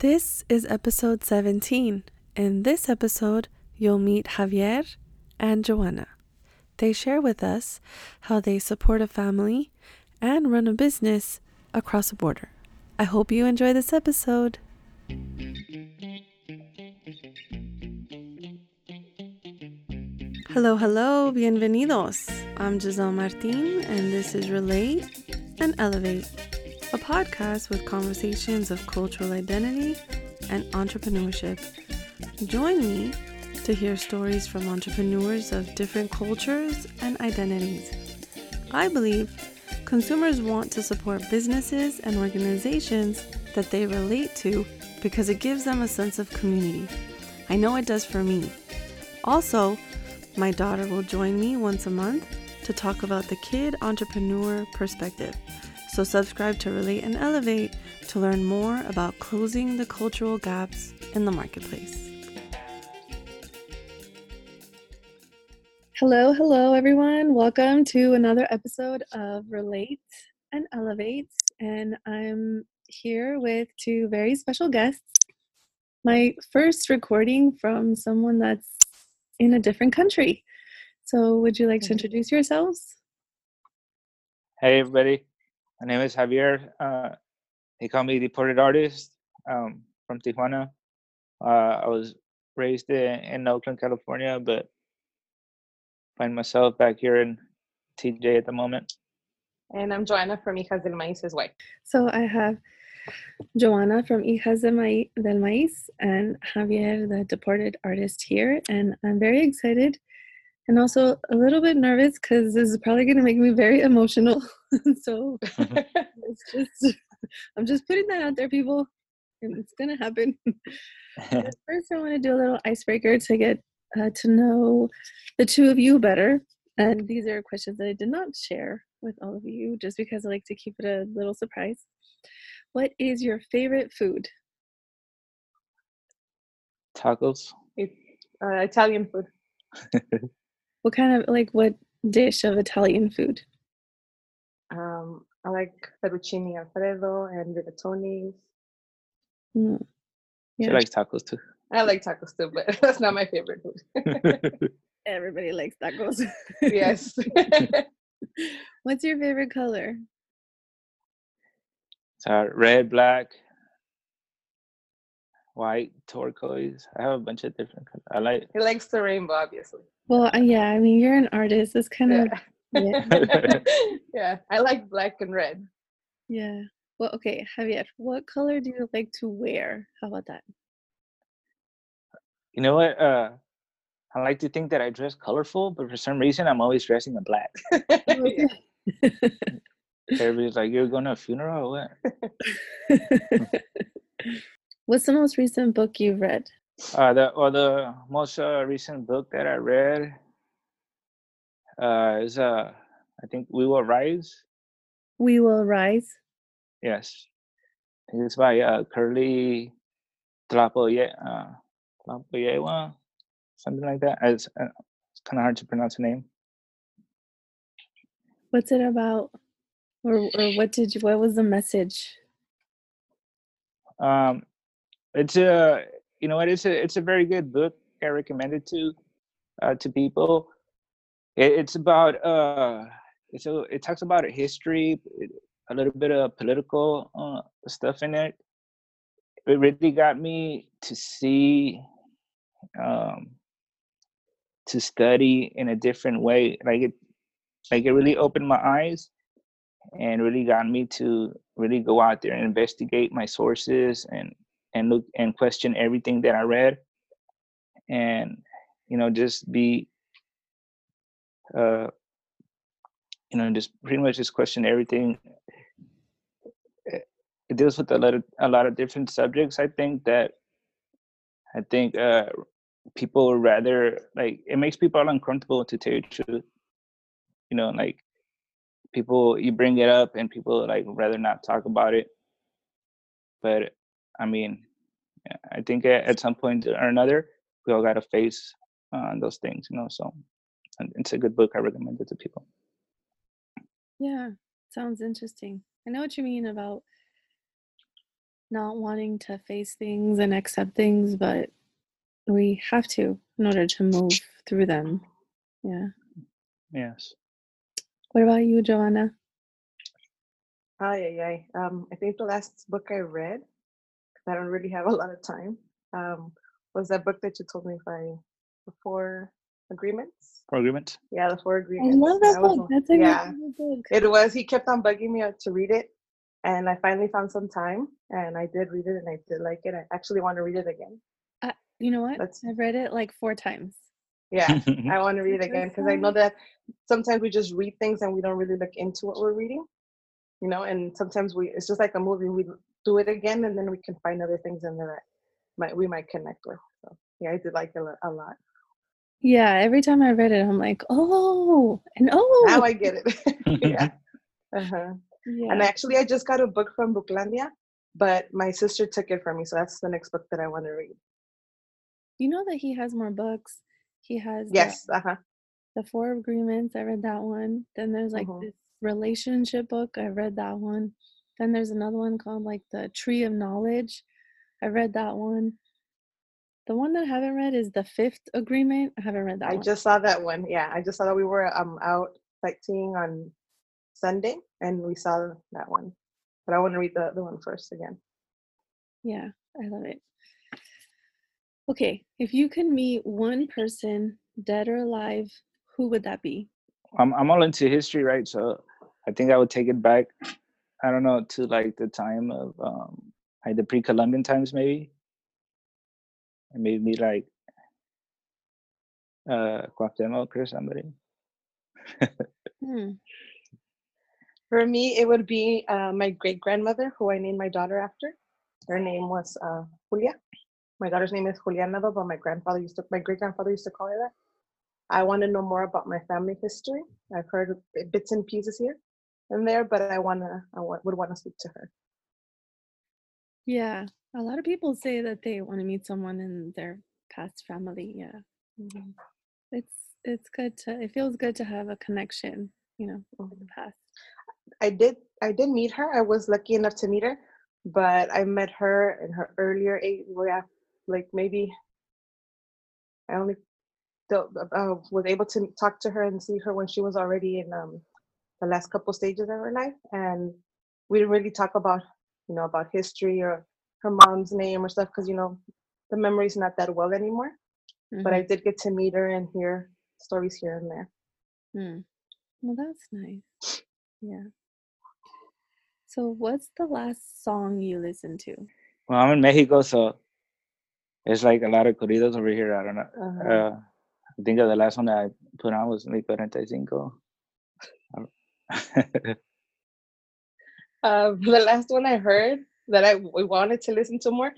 This is episode 17. In this episode, you'll meet Javier and Joanna. They share with us how they support a family and run a business across a border. I hope you enjoy this episode. Hello, hello, bienvenidos. I'm Giselle Martin, and this is Relate and Elevate, a podcast with conversations of cultural identity and entrepreneurship. Join me to hear stories from entrepreneurs of different cultures and identities. I believe consumers want to support businesses and organizations that they relate to because it gives them a sense of community. I know it does for me. Also, my daughter will join me once a month to talk about the kid entrepreneur perspective. So, subscribe to Relate and Elevate to learn more about closing the cultural gaps in the marketplace. Hello, hello, everyone. Welcome to another episode of Relate and Elevate. And I'm here with two very special guests. My first recording from someone that's in a different country. So, would you like to mm-hmm. introduce yourselves? Hey everybody, my name is Javier. Uh, they call me deported artist um, from Tijuana. Uh, I was raised in, in Oakland, California, but find myself back here in TJ at the moment. And I'm Joanna from Hijas del Maíz's wife. So, I have Joanna from Hijas de Maíz, del Maíz and Javier, the deported artist here. And I'm very excited and also a little bit nervous because this is probably going to make me very emotional. so it's just, I'm just putting that out there, people. And it's going to happen. First, I want to do a little icebreaker to get uh, to know the two of you better. And these are questions that I did not share with all of you just because I like to keep it a little surprise. What is your favorite food? Tacos. It's uh, Italian food. What kind of like what dish of Italian food? Um, I like fettuccine alfredo and rigatoni. Mm. She likes tacos too. I like tacos too, but that's not my favorite food. everybody likes tacos. yes. What's your favorite color? so red, black, white, turquoise. I have a bunch of different colors. I like. he likes the rainbow, obviously. Well, uh, yeah, I mean, you're an artist. It's kind of Yeah. yeah. I like black and red. yeah. Well, okay, Javier, what color do you like to wear? How about that? You know what? Uh, I like to think that I dress colorful, but for some reason I'm always dressing in black. Everybody's like, "You're going to a funeral or what?" What's the most recent book you've read? Uh, the or the most uh, recent book that I read uh, is uh, I think We Will Rise. We Will Rise. Yes, it's by uh, Kurly Tlapoye, uh, Tlapoyewa, something like that. It's, uh, it's kind of hard to pronounce the name. What's it about? Or, or what did you, what was the message? Um, it's a you know what it's a it's a very good book. I recommend it to uh, to people. It, it's about uh, a, it talks about history, a little bit of political uh, stuff in it. It really got me to see, um, to study in a different way. Like it, like it really opened my eyes, and really got me to really go out there and investigate my sources and and look and question everything that I read, and you know just be, uh, you know, just pretty much just question everything. It deals with a lot of a lot of different subjects. I think that I think uh, people rather like it makes people uncomfortable to tell you truth. You know, like people you bring it up and people like rather not talk about it. But I mean, I think at, at some point or another, we all got to face uh, those things, you know. So and it's a good book. I recommend it to people. Yeah, sounds interesting. I know what you mean about not wanting to face things and accept things, but we have to in order to move through them. Yeah. Yes. What about you, Joanna? Ay, ay, ay. Um, I think the last book I read, 'cause I don't really have a lot of time, um, was that book that you told me by the four agreements. For agreement. Yeah, the four agreements. I love that was book. one- That's a yeah. really good book. It was. He kept on bugging me uh, to read it, and I finally found some time, and I did read it, and I did like it. I actually want to read it again. Uh, you know what? That's- I've read it like four times. Yeah, I want to read it again because I know that sometimes we just read things and we don't really look into what we're reading, you know. And sometimes we it's just like a movie. We do it again, and then we can find other things in there that might we might connect with. So yeah, I did like it a lot. Yeah, every time I read it, I'm like, oh, and oh, Now I get it. yeah. Uh-huh. yeah. And actually, I just got a book from Booklandia, but my sister took it from me, so that's the next book that I want to read. you know that he has more books. He has the- Yes. Uh huh. the Four Agreements. I read that one. Then there's like Mhm. this relationship book. I read that one. Then there's another one called like the Tree of Knowledge. I read that one. The one that I haven't read is the Fifth Agreement. I haven't read that I one. just saw that one. Yeah, I just saw that we were um out sightseeing on Sunday, and we saw that one. But I want to read the the one first again. Yeah, I love it. Okay, if you can meet one person, dead or alive, who would that be? I'm I'm all into history, right? So I think I would take it back. I don't know to like the time of um like the pre-Columbian times, maybe. And maybe like uh Cuauhtemoc or somebody. Hmm. For me, it would be uh, my great grandmother, who I named my daughter after. Her name was uh, Julia. My daughter's name is Juliana, though, but my grandfather used to, my great grandfather used to call her that. I want to know more about my family history. I've heard bits and pieces here and there, but I wanna, I wa- would want to speak to her. Yeah, a lot of people say that they want to meet someone in their past family. Yeah, Mhm. it's it's good to. It feels good to have a connection, you know, with the Mhm. past. I did, I did meet her. I was lucky enough to meet her, but I met her in her earlier age. Yeah, like maybe I only do- uh, was able to talk to her and see her when she was already in um, the last couple stages of her life, and we didn't really talk about, you know, about history or her mom's name or stuff because you know the memory's not that well anymore. But I did get to meet her and hear stories here and there. Mhm. Well, that's nice. Yeah. So, what's the last song you listened to? Well, I'm in Mexico, so it's like a lot of corridos over here. I don't know. Uh-huh. Uh, I think of the last one that I put on was Mi 45. Um, Uh, the last one I heard that I we wanted to listen to more,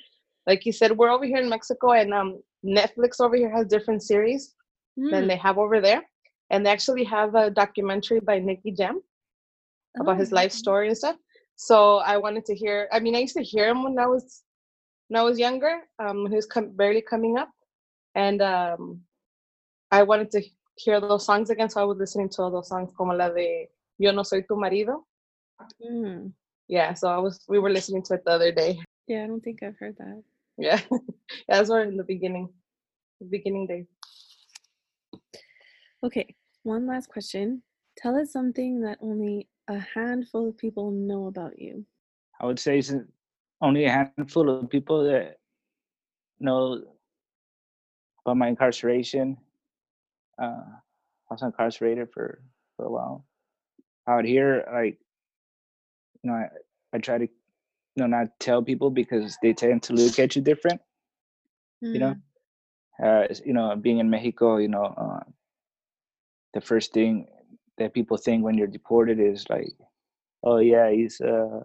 like you said, we're over here in Mexico, and um, Netflix over here has different series than Mm, they have over there, and they actually have a documentary by Nicky Jam about his oh, life story and stuff. So I wanted to hear. I mean, I used to hear him when I was when I was younger, um, when he was com- barely coming up, and um, I wanted to hear those songs again. So I was listening to all those songs, como la de Yo no soy tu marido. mm. Yeah, so I was. We were listening to it the other day. Yeah, I don't think I've heard that. Yeah, yeah, that's were in the beginning, the beginning day Okay, one last question. Tell us something that only a handful of people know about you. I would say it's only a handful of people that know about my incarceration. Uh, I was incarcerated for, for a while. Out here, like, you know, I, I try to, you know, not tell people because they tend to look at you different. You know, uh, you know, being in Mexico, you know, uh, the first thing that people think when you're deported is like, oh yeah, he's uh,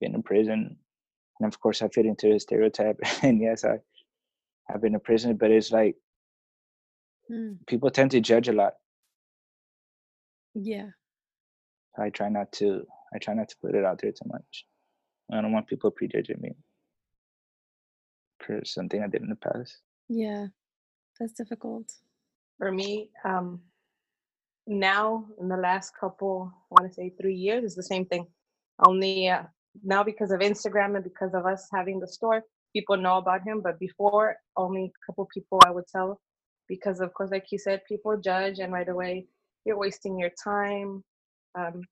been in prison, and of course I fit into the stereotype. and yes, I have been in prison, but it's like Mm, people tend to judge a lot. yeah. I try not to. I try not to put it out there too much. I don't want people prejudging me for something I did in the past. Yeah. That's difficult. For me, um, now in the last couple, I want to say three years, is the same thing. Only uh, now because of Instagram and because of us having the store, people know about him. But before, only a couple people I would tell because, of course, like you said, people judge and right away you're wasting your time. Um,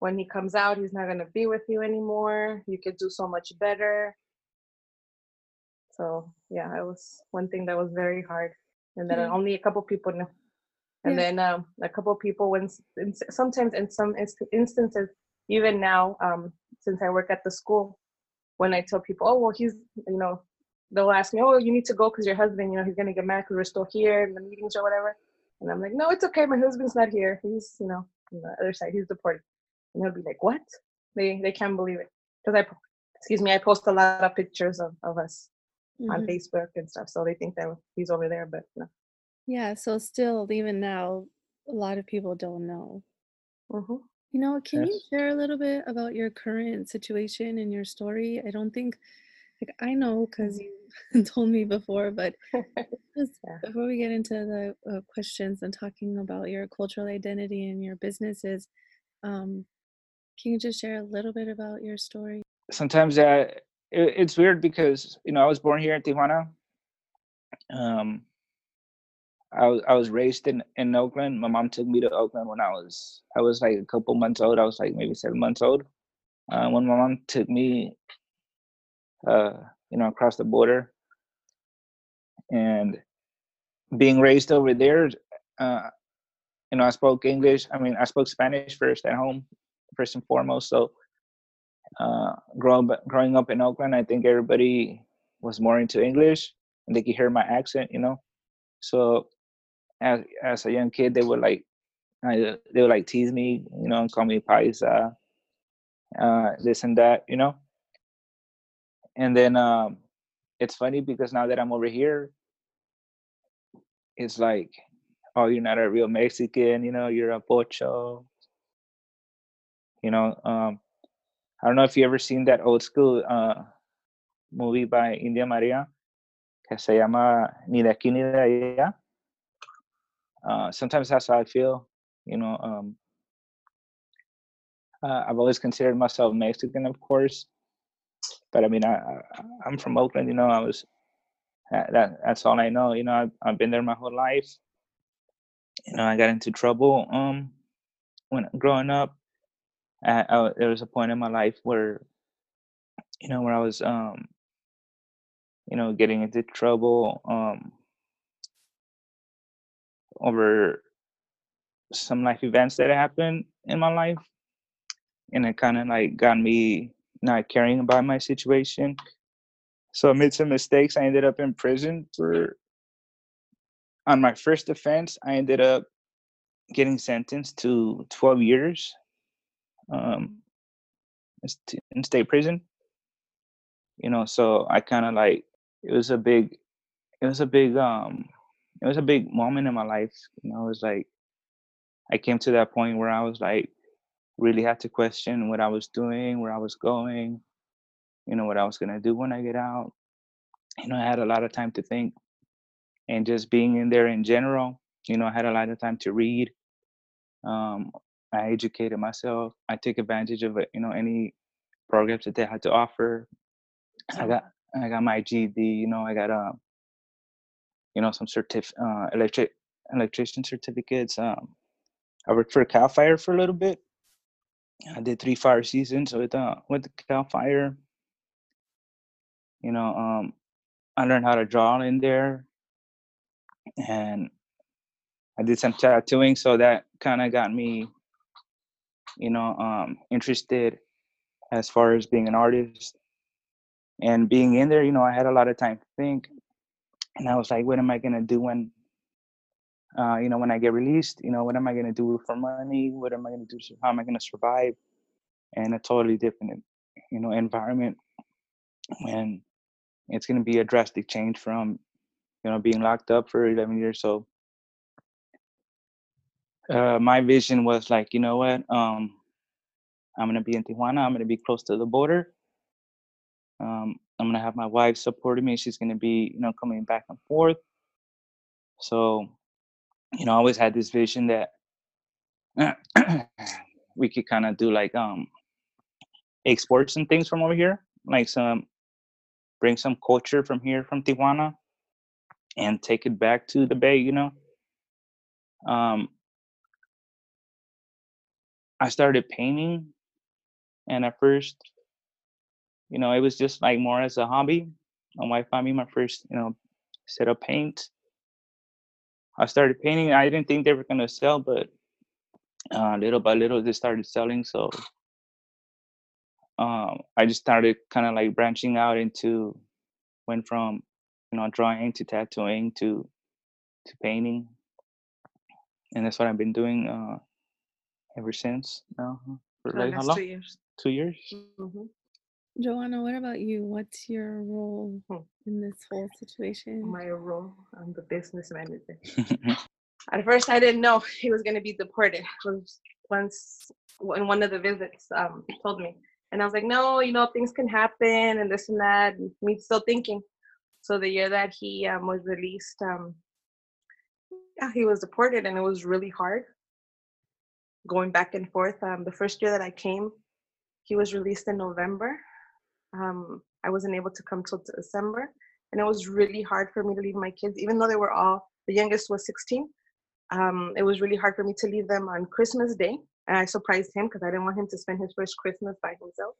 when he comes out, he's not going to be with you anymore. You could do so much better. So yeah, it was one thing that was very hard, and then Yeah. only a couple people know. And Yeah. then um, a couple people, when s- in s- sometimes in some inst- instances, even now, um, since I work at the school, when I tell people, oh well, he's you know, they'll ask me, oh, you need to go because your husband, you know, he's gonna get mad because we're still here in the meetings or whatever. And I'm like, no, it's okay. My husband's not here. He's you know on the other side. He's deported. And they'll be like, what? They they can't believe it because I, excuse me, I post a lot of pictures of, of us on Mhm. Facebook and stuff. So they think that he's over there, but no. Yeah, so still, even now, a lot of people don't know. hmm You know, can you share a little bit about your current situation and your story? I don't think, like, I know because you told me before, but just Yeah. before we get into the uh, questions and talking about your cultural identity and your businesses, um, can you just share a little bit about your story? sometimes it, it's weird because you know I was born here in Tijuana. Um, I was I was raised in in Oakland. My mom took me to Oakland when I was I was like a couple months old. I was like maybe seven months old. Uh, when my mom took me, uh, you know, across the border, and being raised over there, uh, you know, I spoke English. I mean, I spoke Spanish first at home, first and foremost. So uh, growing growing up in Oakland, I think everybody was more into English, and they could hear my accent, you know. So as as a young kid, they would like, I, they would like tease me, you know, and call me paisa, uh, this and that, you know. And then um, it's funny because now that I'm over here, it's like, oh, you're not a real Mexican, you know, you're a pocho. You know, um, I don't know if you ever seen that old school uh, movie by India Maria que se llama Ni de aquí ni de allá. Uh, sometimes that's how I feel. You know, um, uh, I've always considered myself Mexican, of course, but I mean, I, I I'm from Oakland. You know, I was that, that that's all I know. You know, I've, I've been there my whole life. You know, I got into trouble um when growing up. I, I, there was a point in my life where, you know, where I was um, you know, getting into trouble um over some life events that happened in my life, and it kind of like got me not caring about my situation. So I made some mistakes. I ended up in prison for on my first offense. I ended up getting sentenced to 12 years um, in state prison. You know, so I kind of like it was a big, it was a big, um, it was a big moment in my life. You know, it was like I came to that point where I was like really had to question what I was doing, where I was going, you know, what I was gonna do when I get out. You know, I had a lot of time to think, and just being in there in general, you know, I had a lot of time to read. Um, I educated myself. I took advantage of it, you know any programs that they had to offer. I got I got my GED. You know, I got um, you know, some certif uh, electric electrician certificates. Um, I worked for Cal Fire for a little bit. I did three fire seasons with uh with the Cal Fire. You know, um, I learned how to draw in there, and I did some tattooing, so that kind of got me, you know, um, interested as far as being an artist. And being in there, you know, I had a lot of time to think, and I was like, what am I gonna do when, uh, you know, when I get released? You know, what am I gonna do for money? What am I gonna do? How am I gonna survive? in a totally different, you know, environment when it's gonna be a drastic change from, you know, being locked up for 11 years. So uh, my vision was like, you know what? Um, I'm gonna be in Tijuana. I'm gonna be close to the border. Um, I'm gonna have my wife supporting me. She's gonna be, you know, coming back and forth. So, you know, I always had this vision that we could kind of do like um some things from over here, like some bring some culture from here from Tijuana and take it back to the Bay, you know. Um, I started painting, and at first, you know, it was just like more as a hobby. My wife bought me my first, you know, set of paint. I started painting. I didn't think they were gonna sell, but uh, little by little they started selling. So um, I just started kind of like branching out into went from you know drawing to tattooing to to painting, and that's what I've been doing uh, ever since now. For For like how long? two years. Two years. hmm Joanna, what about you? What's your role Hmm. in this whole situation? My role, I'm the business manager. At first, I didn't know he was going to be deported. Once in one of the visits um, told me, and I was like, no, you know, things can happen and this and that. And me still thinking. So the year that he um, was released, um, yeah, he was deported, and it was really hard going back and forth. Um, the first year that I came, he was released in November. Um, I wasn't able to come till December, and it was really hard for me to leave my kids, even though they were all. The youngest was 16 um, it was really hard for me to leave them on Christmas Day. And I surprised him because I didn't want him to spend his first Christmas by himself.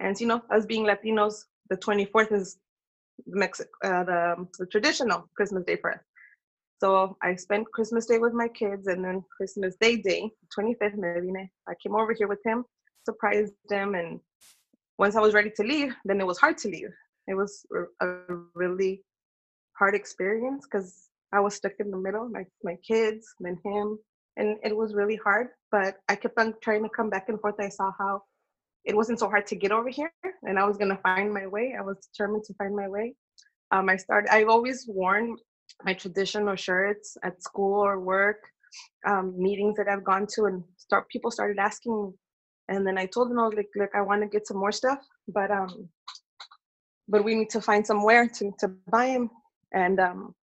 And you know, us being Latinos, the 24th is Mexic, uh, the, the traditional Christmas Day for us. So I spent Christmas Day with my kids, and then Christmas Day day, 25th, Medina, I came over here with him, surprised him, and once I was ready to leave, then it was hard to leave. It was a a really hard experience because I was stuck in the middle, my my kids, then him, and it was really hard. But I kept on trying to come back and forth. I saw how it wasn't so hard to get over here, and I was gonna find my way. I was determined to find my way. Um, I started. I've always worn my traditional shirts at school or work, um, meetings that I've gone to, and start people started asking me. And then I told them I was like, look, I want to get some more stuff, but um, but we need to find somewhere to to buy them. And um,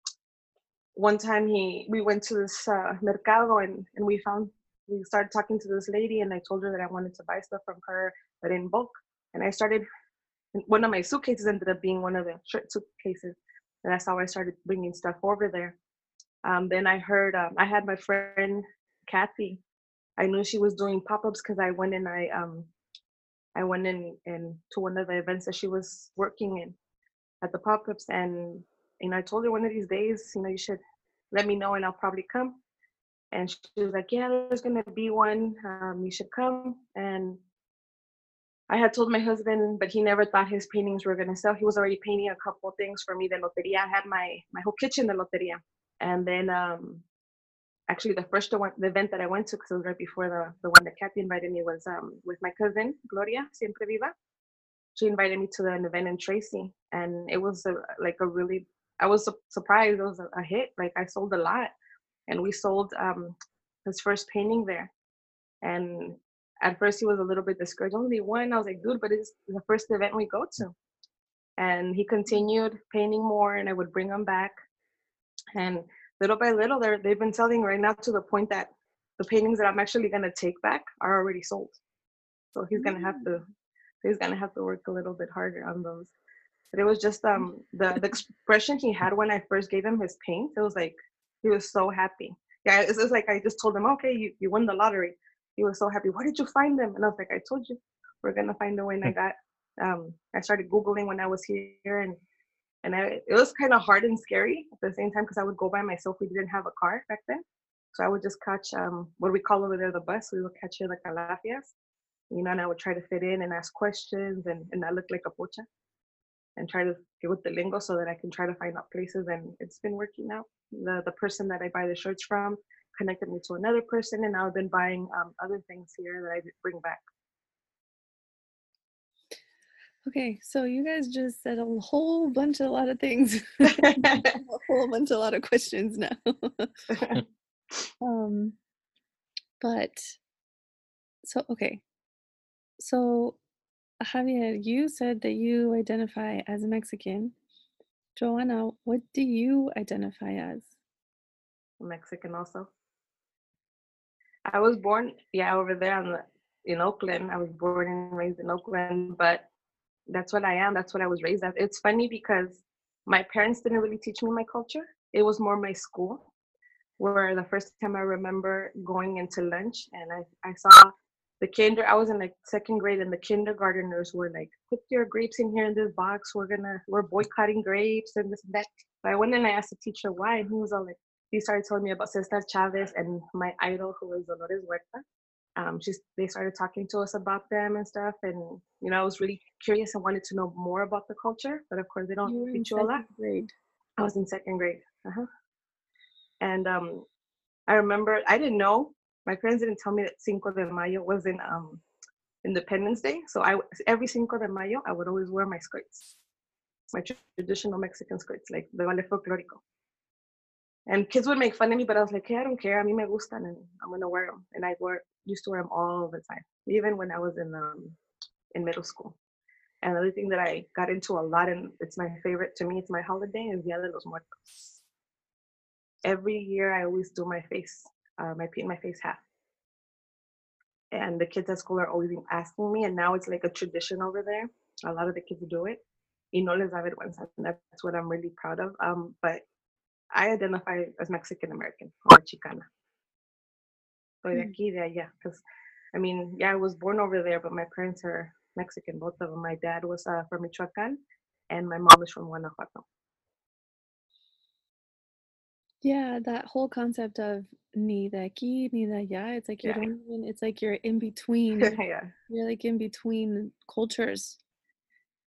one time he we went to this uh, mercado and and we found we started talking to this lady and I told her that I wanted to buy stuff from her but in bulk and I started one of my suitcases ended up being one of the shirt suitcases and that's how I started bringing stuff over there. Um, then I heard um, I had my friend Kathy. I knew she was doing pop-ups because I went and I um I went in and to one of the events that she was working in at the pop-ups and know, I told her one of these days, you know, you should let me know and I'll probably come. And she was like, yeah, there's to be one. Um, you should come. And I had told my husband, but he never thought his paintings were to sell. He was already painting a couple things for me. The loteria. I had my, my whole kitchen, the loteria. And then um, actually the first one, the event that I went to, because it was right before the, the one that Kathy invited me, was um, with my cousin, Gloria, Siempre Viva. She invited me to an event in Tracy. And it was a, like a really I was su- surprised. It was a, a hit. Like I sold a lot, and we sold um, his first painting there. And at first, he was a little bit discouraged. Only one. I was like, dude, but it's the first event we go to. And he continued painting more, and I would bring him back. And little by little, they're, they've been selling right now to the point that the paintings that I'm actually gonna take back are already sold. So he's gonna have to he's gonna have to work a little bit harder on those but it was just um the the expression he had when I first gave him his paint. It was like he was so happy. Yeah, it's just like I just told him, okay, you, you won the lottery. He was so happy. Where did you find them? And I was like, I told you, we're gonna find a way. And I got um I started googling when I was here, and and I it was kind of hard and scary at the same time because I would go by myself. We didn't have a car back then, so I would just catch um what do we call over there the bus. We would catch here like calafias, you know, and I would try to fit in and ask questions, and and I looked like a pocha and try to get with the lingo so that I can try to find out places. And it's been working out. The the person that I buy the shirts from connected me to another person, and now I've been buying um, other things here that I bring back. Okay, so you guys just said a whole bunch, of a lot of things, a whole bunch, a lot of questions now. um, but so okay, so Javier, you said that you identify as a Mexican. Joanna, what do you identify as? Mexican also. I was born, yeah, over there on the in Oakland. I was born and raised in Oakland, but that's what I am. That's what I was raised as. It's funny because my parents didn't really teach me my culture. It was more my school, where the first time I remember going into lunch and I, I saw the kinder I was in like second grade and the kindergarteners were like, put your grapes in here in this box. We're gonna we're boycotting grapes and this and that. So I went and I asked the teacher why and he was all like he started telling me about Cesar Chavez and my idol who was Dolores Huerta. Um, she's they started talking to us about them and stuff and you know I was really curious and wanted to know more about the culture, but of course they don't You teach you a lot. second grade. I was in second grade. Uh-huh. And um, I remember I didn't know. My parents didn't tell me that Cinco de Mayo was in um, Independence Day. So I every Cinco de Mayo I would always wear my skirts, my traditional Mexican skirts, like the ballet folclórico. And kids would make fun of me, but I was like, hey, I don't care. A mí me gustan, and I'm gonna wear them. And I wore used to wear them all the time, even when I was in um, in middle school. And Another thing that I got into a lot, and it's my favorite to me, it's my holiday, is Dia de los Muertos. Every year, I always do my face, um, I paint my face half. And the kids at school are always asking me, and now it's like a tradition over there. A lot of the kids do it. Y no les da vergüenza. and That's what I'm really proud of. Um, but I identify as Mexican American or Chicana. Soy de Mm. aquí, de allá. Because, I mean, yeah, I was born over there, but my parents are Mexican, both of them. My dad was uh, from Michoacan, and my mom is from Guanajuato. Yeah, that whole concept of ni de aquí, ni de allá, it's like you Yeah. don't even, it's like you're in between, yeah. you're like in between cultures.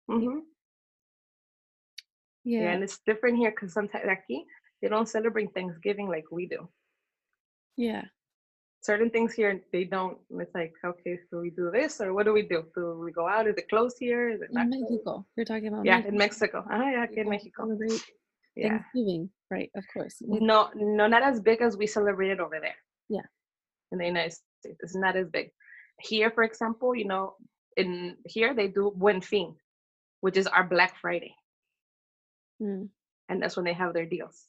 Mm-hmm. Yeah. Yeah. and it's different here because sometimes aquí they don't celebrate Thanksgiving like we do. Yeah. Certain things here they don't. It's like, okay, so we do this or what do we do? Do we go out? Is it closed here? Is it In? Mexico. You're talking about Yeah, Mexico. in Mexico. Ah, yeah, You in Mexico. Celebrate Yeah. Thanksgiving, right? Of course. No, no, not as big as we celebrate it over there. Yeah. In the United States, it's not as big. Here, for example, you know, in here they do Buen Fin, which is our Black Friday, Mm. and that's when they have their deals,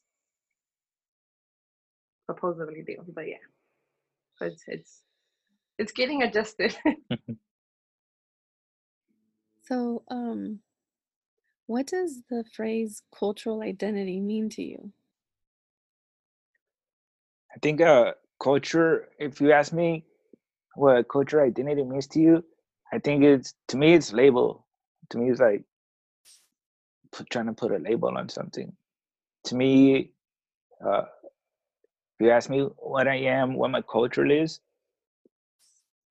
supposedly deals. But yeah, so it's it's it's getting adjusted. So, um, what does the phrase cultural identity mean to you? I think uh, culture. If you ask me, what cultural identity means to you, I think it's to me it's label. To me, it's like put, trying to put a label on something. To me, uh, if you ask me what I am, what my culture is,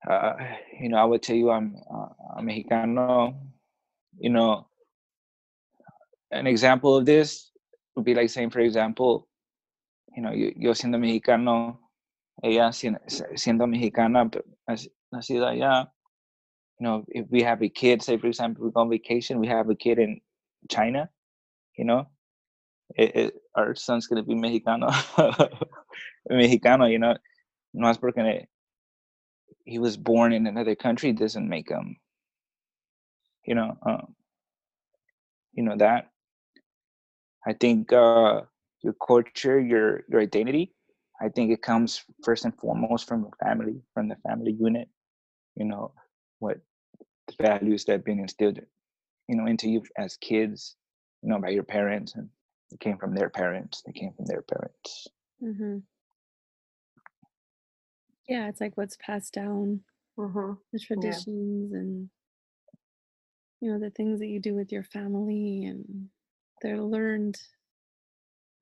uh, you know, I would tell you I'm uh, I'm Mexicano. You know, an example of this would be like saying, for example, you know, yo, yo siendo mexicano, ella sien- siendo mexicana, nacida allá. You know, if we have a kid, say for example, we go on vacation, we have a kid in China, you know, it, it, our son's gonna be Mexicano, Mexicano, you know, no es porque he was born in another country doesn't make him, you know, um, you know that. I think uh, your culture, your your identity, I think it comes first and foremost from the family, from the family unit. You know, what the values that have been instilled, you know, into you as kids, you know, by your parents, and it came from their parents. They came from their parents. Mm-hmm. Yeah, it's like what's passed down, hmm the traditions, and you know the things that you do with your family, and they're learned,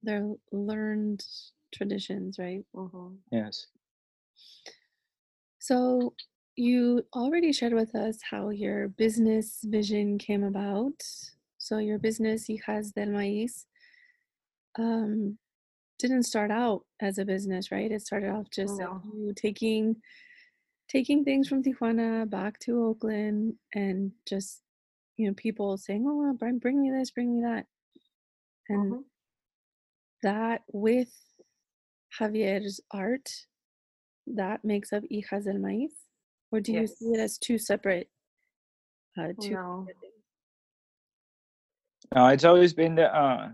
they're learned traditions, right? hmm Yes. So you already shared with us how your business vision came about. So your business, Hijas del Maíz, um, didn't start out as a business, right? It started off just like No. you taking taking things from Tijuana back to Oakland and just you know people saying, "Oh, bring, bring me this, bring me that," and Mhm. that with Javier's art, that makes up Hijas del Maíz? Or do you see it as two separate uh two No. separate things? No, it's always been the. Uh,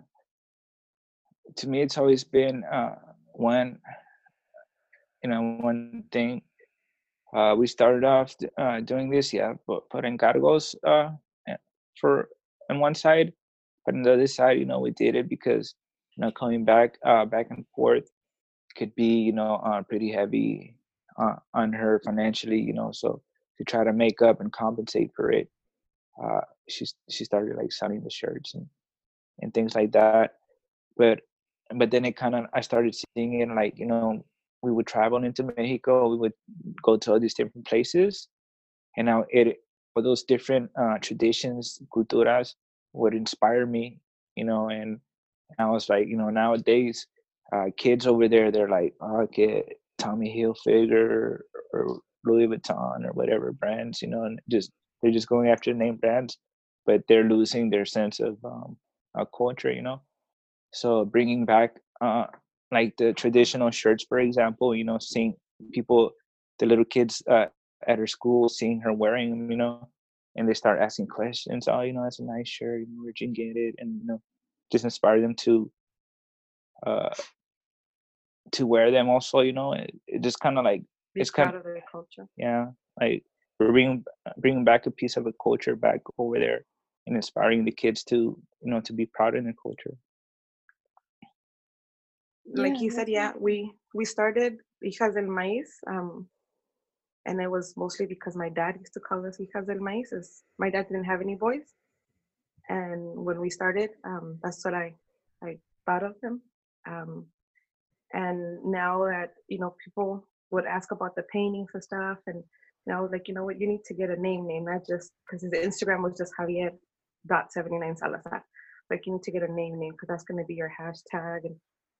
to me, it's always been uh, one. You know, one thing. uh, we started off uh, doing this, yeah, but putting cargos uh, for on one side, but on the other side, you know, we did it because you know coming back uh, back and forth could be you know uh, pretty heavy uh, on her financially, you know. So to try to make up and compensate for it, uh, she she started like selling the shirts and and things like that. But but then it kind of I started seeing it like you know we would travel into Mexico, we would go to all these different places, and now it for those different uh, traditions, culturas would inspire me, you know, and I was like, you know, nowadays uh, kids over there, they're like, oh, get Tommy Hilfiger or Louis Vuitton or whatever brands, you know, and just they're just going after name brands, but they're losing their sense of um, culture, you know. So bringing back uh, like the traditional shirts, for example, you know, seeing people, the little kids uh, at her school, seeing her wearing them, you know, and they start asking questions. Oh, you know, that's a nice shirt. You know, where'd you get it? And you know, just inspire them to uh to wear them. Also, you know, it, it just kind of like Be it's kind of their culture. yeah, like we're bringing bringing back a piece of the culture back over there and inspiring the kids to you know to be proud in their culture. Like Yeah, you said, yeah, we we started hijas del maíz, um, and it was mostly because my dad used to call us hijas del maíz. Is my dad didn't have any boys, and when we started, um, that's what I I thought of him. Um, and now that you know people would ask about the paintings and stuff, and I was like you know what, you need to get a name name, not just because his Instagram was just Javier dot seventy nine Salazar. Like you need to get a name name because that's going to be your hashtag and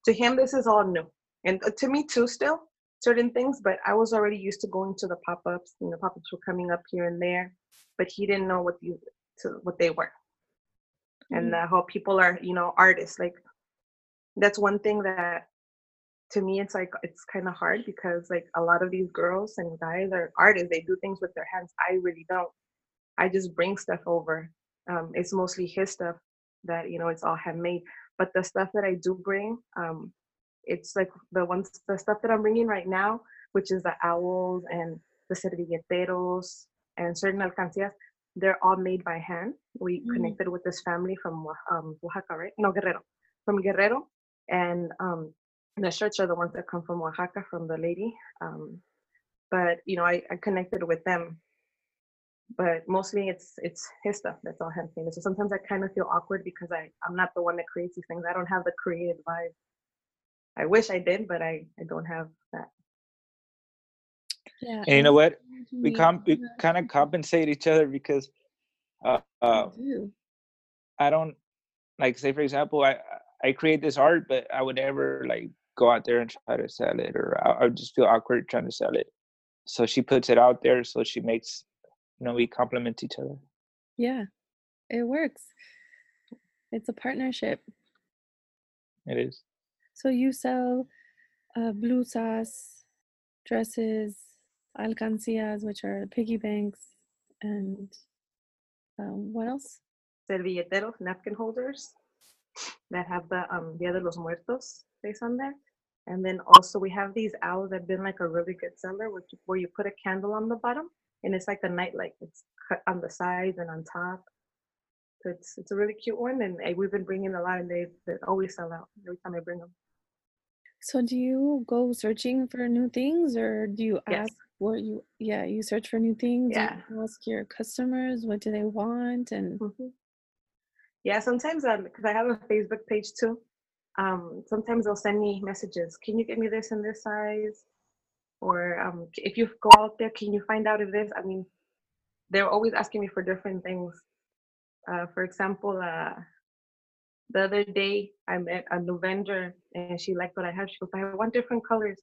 to him this is all new. And uh, to me too still certain things but i was already used to going to the pop-ups and the pop-ups were coming up here and there but he didn't know what you to what they were. And uh, how people are you know artists like that's one thing that to me it's like it's kind of hard because like a lot of these girls and guys are artists. They do things with their hands. I really don't. I just bring stuff over. Um, it's mostly his stuff that you know it's all handmade but the stuff that i do bring um, it's like the ones the stuff that i'm bringing right now which is the owls and the servilleteros and certain alcancias they're all made by hand. We Mm. connected with this family from um, oaxaca right? No guerrero. From guerrero. And um, the shirts are the ones that come from oaxaca from the lady. Um, but you know I, I connected with them but mostly it's it's his stuff that's all hand painted. So sometimes I kind of feel awkward because I I'm not the one that creates these things. I don't have the creative vibe. I wish I did, but I I don't have that. Yeah. And you know what? We we com we kind of compensate each other because uh, uh. I don't like say for example I I create this art but I would never like go out there and try to sell it or I, I would just feel awkward trying to sell it. So she puts it out there so she makes you know we complement each other. Yeah, it works. It's a partnership. It is. So you sell uh, blusas, dresses, alcancías, which are piggy banks, and um, what else? Servilleteros, napkin holders that have the um Dia de los Muertos face on there. And then also we have these owls that have been like a really good seller, which where you put a candle on the bottom and it's like a nightlight. It's cut on the sides and on top. So it's it's a really cute one, and we've been bringing a lot, and they they always sell out every time I bring them. So do you go searching for new things, or do you Yes. ask what you? Yeah, you search for new things. Yeah. you ask your customers what do they want, and Mhm. Yeah, sometimes um because I have a Facebook page too. Um, sometimes they'll send me messages. Can you get me this in this size? Or um, if you go out there, can you find out if this? I mean, they're always asking me for different things. Uh, for example, uh, the other day I met a new vendor and she liked what I have. She goes, I want different colors.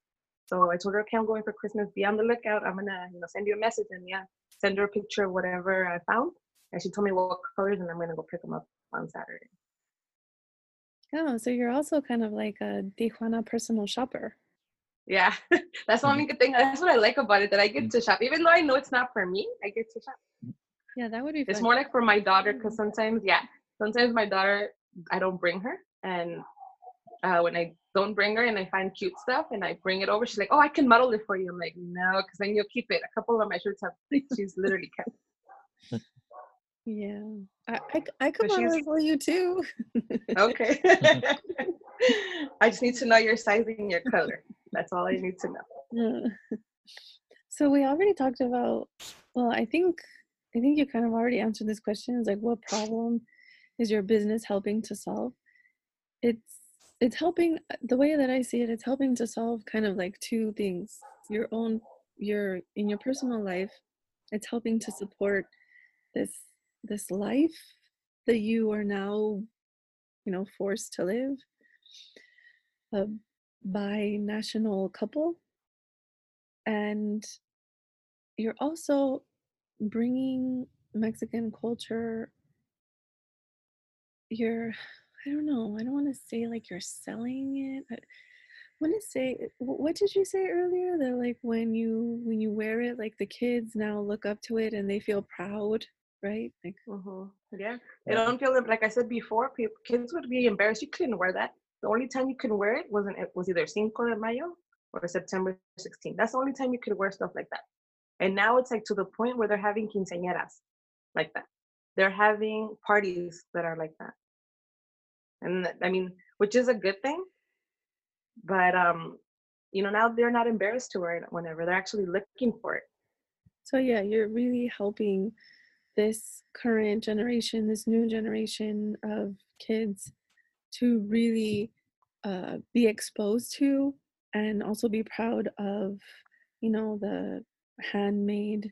So I told her, okay, I'm going for Christmas. Be on the lookout. I'm gonna, you know, send you a message and yeah, send her a picture of whatever I found. And she told me what colors, and I'm gonna go pick them up on Saturday. oh, so you're also kind of like a Tijuana personal shopper. Yeah, that's the only good thing. That's what I like about it that I get to shop, even though I know it's not for me. I get to shop. Yeah, that would be. It's more like for my daughter because sometimes, yeah, sometimes my daughter I don't bring her, and uh, when I don't bring her and I find cute stuff and I bring it over. She's like, oh, I can model it for you. I'm like, no, because then you'll keep it. A couple of my shirts have, she's literally kept. Yeah, I I, I could model it for you too. okay. I just need to know your size and your color. That's all I need to know. Uh, so we already talked about. Well, I think I think you kind of already answered this question. Is like, what problem is your business helping to solve? It's it's helping the way that I see it. It's helping to solve kind of like two things. Your own your in your personal life. It's helping to support this this life that you are now, you know, forced to live. A bi-national couple and you're also bringing Mexican culture. You're, I don't know, I don't want to say like you're selling it. I want to say, what did you say earlier? That like when you when you wear it, like the kids now look up to it and they feel proud, right? Like, mm-hmm. yeah, they don't feel. Like I said before, people, kids would be embarrassed. You couldn't wear that. The only time you could wear it wasn't it was either Cinco de Mayo or September 16th. That's the only time you could wear stuff like that. And now it's like to the point where they're having quinceañeras like that. They're having parties that are like that. And I mean, which is a good thing. But um, you know, now they're not embarrassed to wear it whenever they're actually looking for it. So yeah, you're really helping this current generation, this new generation of kids to really uh, be exposed to and also be proud of, you know, the handmade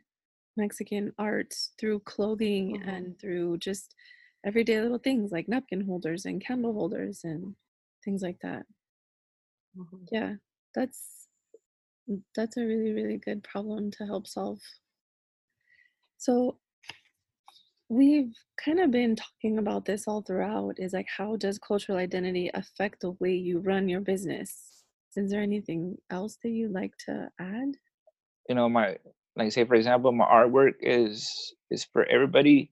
Mexican art through clothing mm-hmm. and through just everyday little things like napkin holders and candle holders and things like that. Mm-hmm. Yeah, that's that's a really really good problem to help solve. So we've kind of been talking about this all throughout is like how does cultural identity affect the way you run your business? Is there anything else that you'd like to add? you know my like say for example my artwork is is for everybody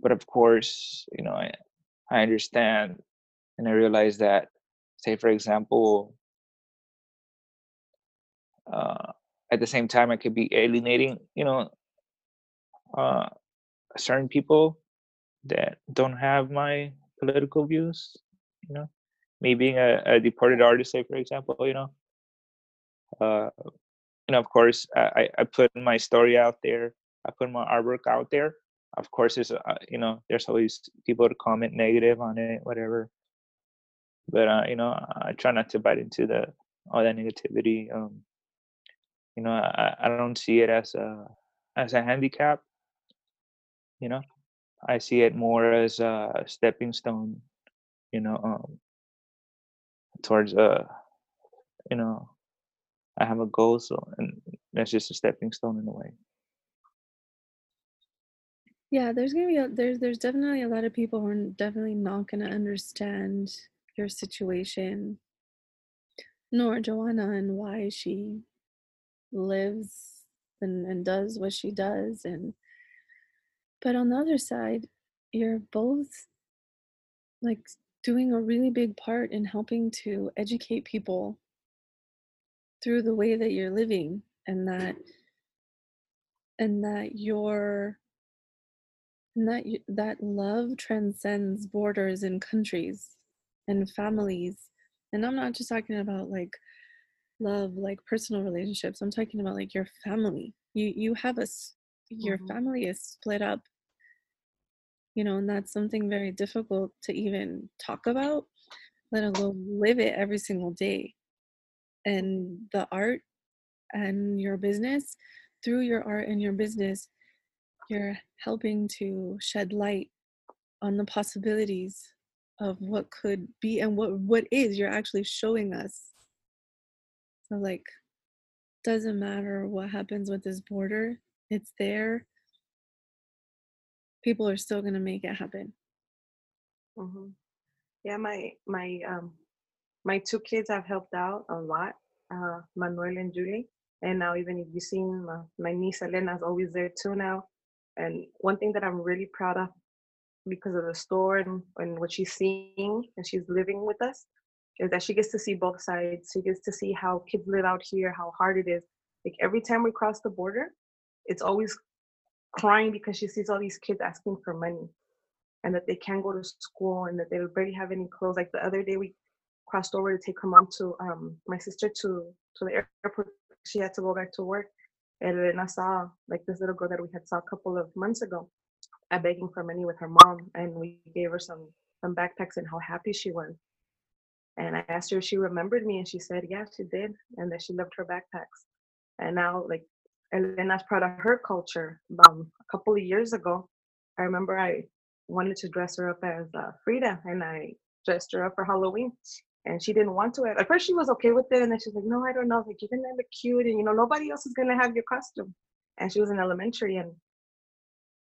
but of course you know i i understand and i realize that say for example uh at the same time i could be alienating you know uh certain people that don't have my political views you know me being a, a deported artist say for example you know uh you know, of course, I, I put my story out there. I put my artwork out there. Of course, there's, uh, you know, there's always people to comment negative on it, whatever. But, uh, you know, I try not to bite into the all that negativity. Um, you know, I, I don't see it as a as a handicap. You know, I see it more as a stepping stone. You know, um, towards uh, you know, I have a goal, so and that's just a stepping stone in a way. Yeah, there's gonna be a, there's there's definitely a lot of people who are definitely not gonna understand your situation, nor Joanna and why she lives and, and does what she does and but on the other side, you're both like doing a really big part in helping to educate people through the way that you're living and that and that your and that you, that love transcends borders and countries and families. And i'm not just talking about like love like personal relationships. I'm talking about like your family. You you have a your mm-hmm. family is split up you know and that's something very difficult to even talk about let alone live it every single day. And the art and your business through your art and your business you're helping to shed light on the possibilities of what could be and what what is. You're actually showing us. So like doesn't matter what happens with this border it's there people are still going to make it happen mm-hmm. yeah my my um my two kids have helped out a lot, uh, Manuel and Julie. And now even if you've seen my, my niece Elena is always there too now. And one thing that I'm really proud of because of the store and, and what she's seeing and she's living with us is that she gets to see both sides. She gets to see how kids live out here, how hard it is. Like every time we cross the border, it's always crying because she sees all these kids asking for money and that they can't go to school and that they barely have any clothes. Like the other day, we crossed over to take her mom to um, my sister to to the airport. She had to go back to work, and then I saw like this little girl that we had saw a couple of months ago, uh, begging for money with her mom, and we gave her some some backpacks and how happy she was. And I asked her if she remembered me, and she said, yeah, she did, and that she loved her backpacks. And now, like, that's part of her culture. Um, a couple of years ago, I remember I wanted to dress her up as uh, Frida, and I dressed her up for Halloween. And she didn't want to. At first, she was okay with it, and then she's like, "No, I don't know. Like, you're gonna look cute, and you know, nobody else is gonna have your costume." And she was in elementary, and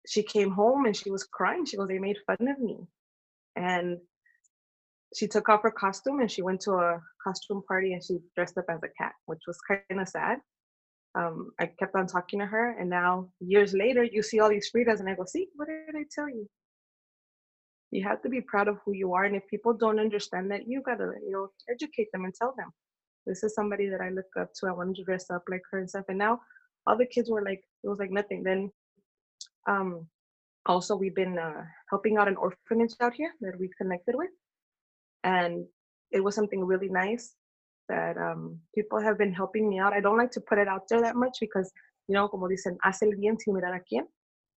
she came home and she was crying. She goes, "They made fun of me," and she took off her costume and she went to a costume party and she dressed up as a cat, which was kind of sad. Um, I kept on talking to her, and now years later, you see all these Fridas, and I go, "See, what did I tell you? You have to be proud of who you are, and if people don't understand that, you gotta, you know, educate them and tell them, this is somebody that I look up to. I wanted to dress up like her and stuff." And now, all the kids were like, it was like nothing. Then, um, also we've been uh, helping out an orphanage out here that we connected with and it was something really nice that um, people have been helping me out. I don't like to put it out there that much because, you know, como dicen, hace el bien sin mirar a quién.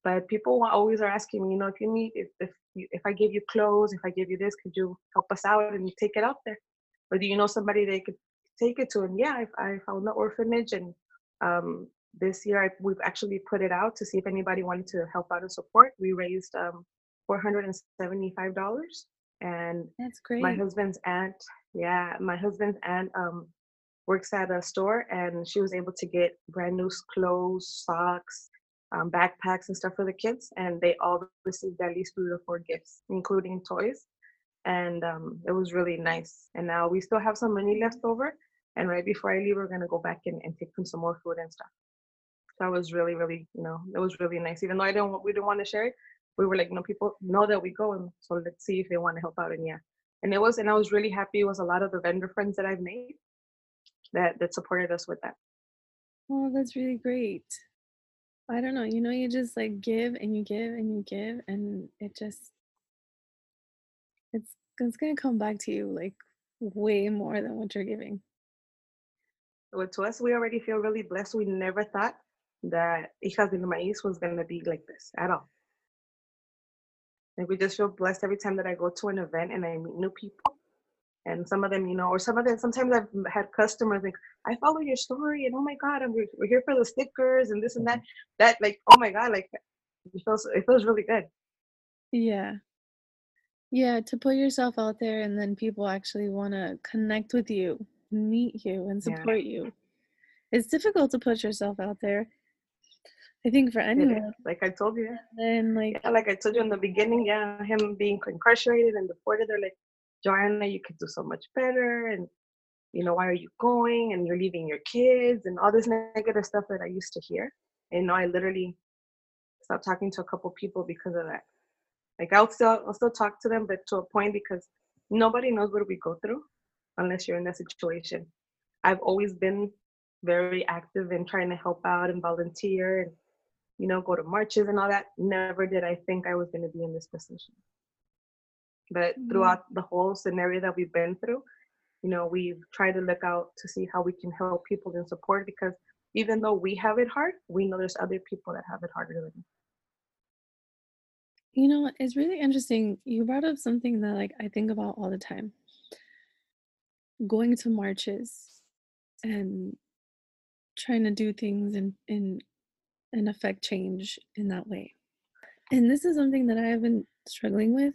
But people always are asking me, you know, if you need, if if, you, if I give you clothes, if I give you this, could you help us out and take it out there? Or do you know somebody they could take it to? And yeah, I, I found the orphanage, and um, this year I, we've actually put it out to see if anybody wanted to help out and support. We raised um, $475 and that's great my husband's aunt yeah my husband's aunt um works at a store and she was able to get brand new clothes socks um, backpacks and stuff for the kids and they all received at least three or four gifts including toys and um, it was really nice and now we still have some money left over and right before i leave we're to go back and, and take them some more food and stuff So that was really really you know it was really nice even though i don't we didn't want to share it we were like, you know, people know that we go, and so let's see if they want to help out. And yeah, and it was, and I was really happy. It was a lot of the vendor friends that I've made that that supported us with that. Oh, that's really great. I don't know, you know, you just like give and you give and you give, and it just it's it's gonna come back to you like way more than what you're giving. Well, to us, we already feel really blessed. We never thought that Hijas del Maíz was gonna be like this at all. Like we just feel blessed every time that I go to an event and I meet new people. And some of them, you know, or some of them, sometimes I've had customers like, I follow your story and oh my God, I'm, we're here for the stickers and this and that. Mm-hmm. That like, oh my God, like it feels, it feels really good. Yeah. Yeah, to put yourself out there and then people actually want to connect with you, meet you, and support yeah. you. It's difficult to put yourself out there I think for anyone. Like I told you. And like yeah, like I told you in the beginning, yeah, him being incarcerated and deported, they're like, Joanna, you could do so much better and you know, why are you going and you're leaving your kids and all this negative stuff that I used to hear. And know, I literally stopped talking to a couple people because of that. Like I'll still I'll still talk to them, but to a point because nobody knows what we go through unless you're in that situation. I've always been very active in trying to help out and volunteer and you know, go to marches and all that. Never did I think I was going to be in this position. But mm-hmm. throughout the whole scenario that we've been through, you know, we've tried to look out to see how we can help people and support because even though we have it hard, we know there's other people that have it harder than us. you know, it's really interesting. You brought up something that like I think about all the time. Going to marches and trying to do things in in and affect change in that way. And this is something that I have been struggling with,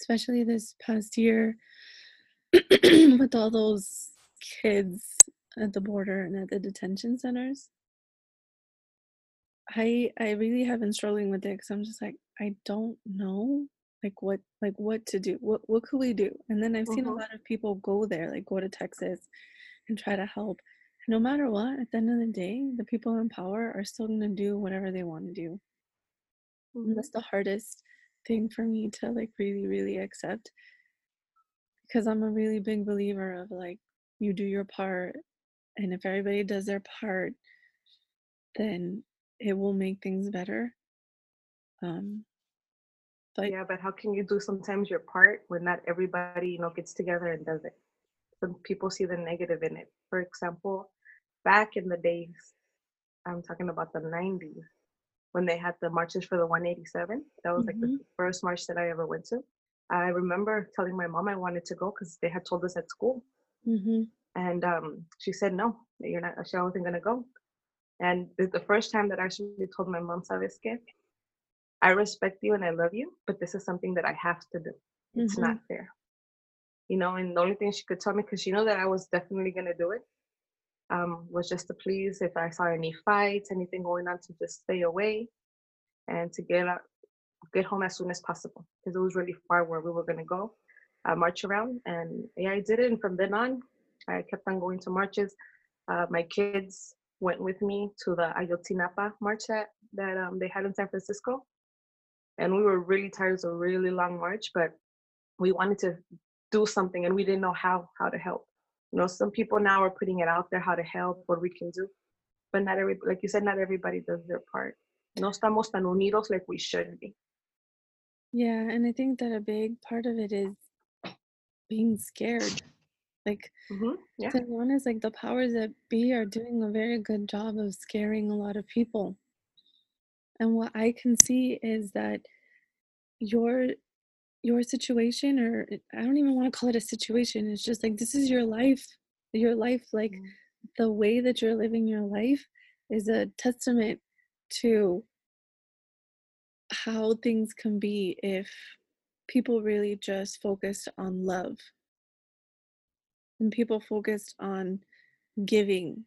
especially this past year with all those kids at the border and at the detention centers. I I really have been struggling with it because I'm just like I don't know like what like what to do what what could we do and then I've seen a mm-hmm. lot of people go there like go to Texas and try to help no matter what, at the end of the day, the people in power are still going to do whatever they want to do. And that's the hardest thing for me to like really, really accept. because I'm a really big believer of like you do your part, and if everybody does their part, then it will make things better. Um, but yeah, but how can you do sometimes your part when not everybody, you know, gets together and does it? Some people see the negative in it. For example, back in the days, I'm talking about the 90s, when they had the marches for the 187. That was like Mhm. the first march that I ever went to. I remember telling my mom I wanted to go because they had told us at school. mhm, And um, she said, no, you're not, she wasn't going to go. And it's the first time that I actually told my mom, ¿sabes qué? I respect you and I love you, but this is something that I have to do. It's Mhm. not fair. You know, and the only thing she could tell me, because she knew that I was definitely going to do it, um, was just to please, if I saw any fights, anything going on, to just stay away and to get get home as soon as possible, because it was really far where we were going to go, uh, march around. And yeah, I did it. And from then on, I kept on going to marches. Uh, my kids went with me to the Ayotzinapa march that, that um, they had in San Francisco. And we were really tired. It was a really long march, but we wanted to do something and we didn't know how how to help. You know, some people now are putting it out there how to help, what we can do. But not every like you said, not everybody does their part. No estamos tan unidos like we should be. yeah, and I think that a big part of it is being scared. Like hmm Yeah. to be honest, like the powers that be are doing a very good job of scaring a lot of people. And what I can see is that your your situation or I don't even want to call it a situation. It's just like this is your life. Your life like Mhm. the way that you're living your life is a testament to how things can be if people really just focused on love and people focused on giving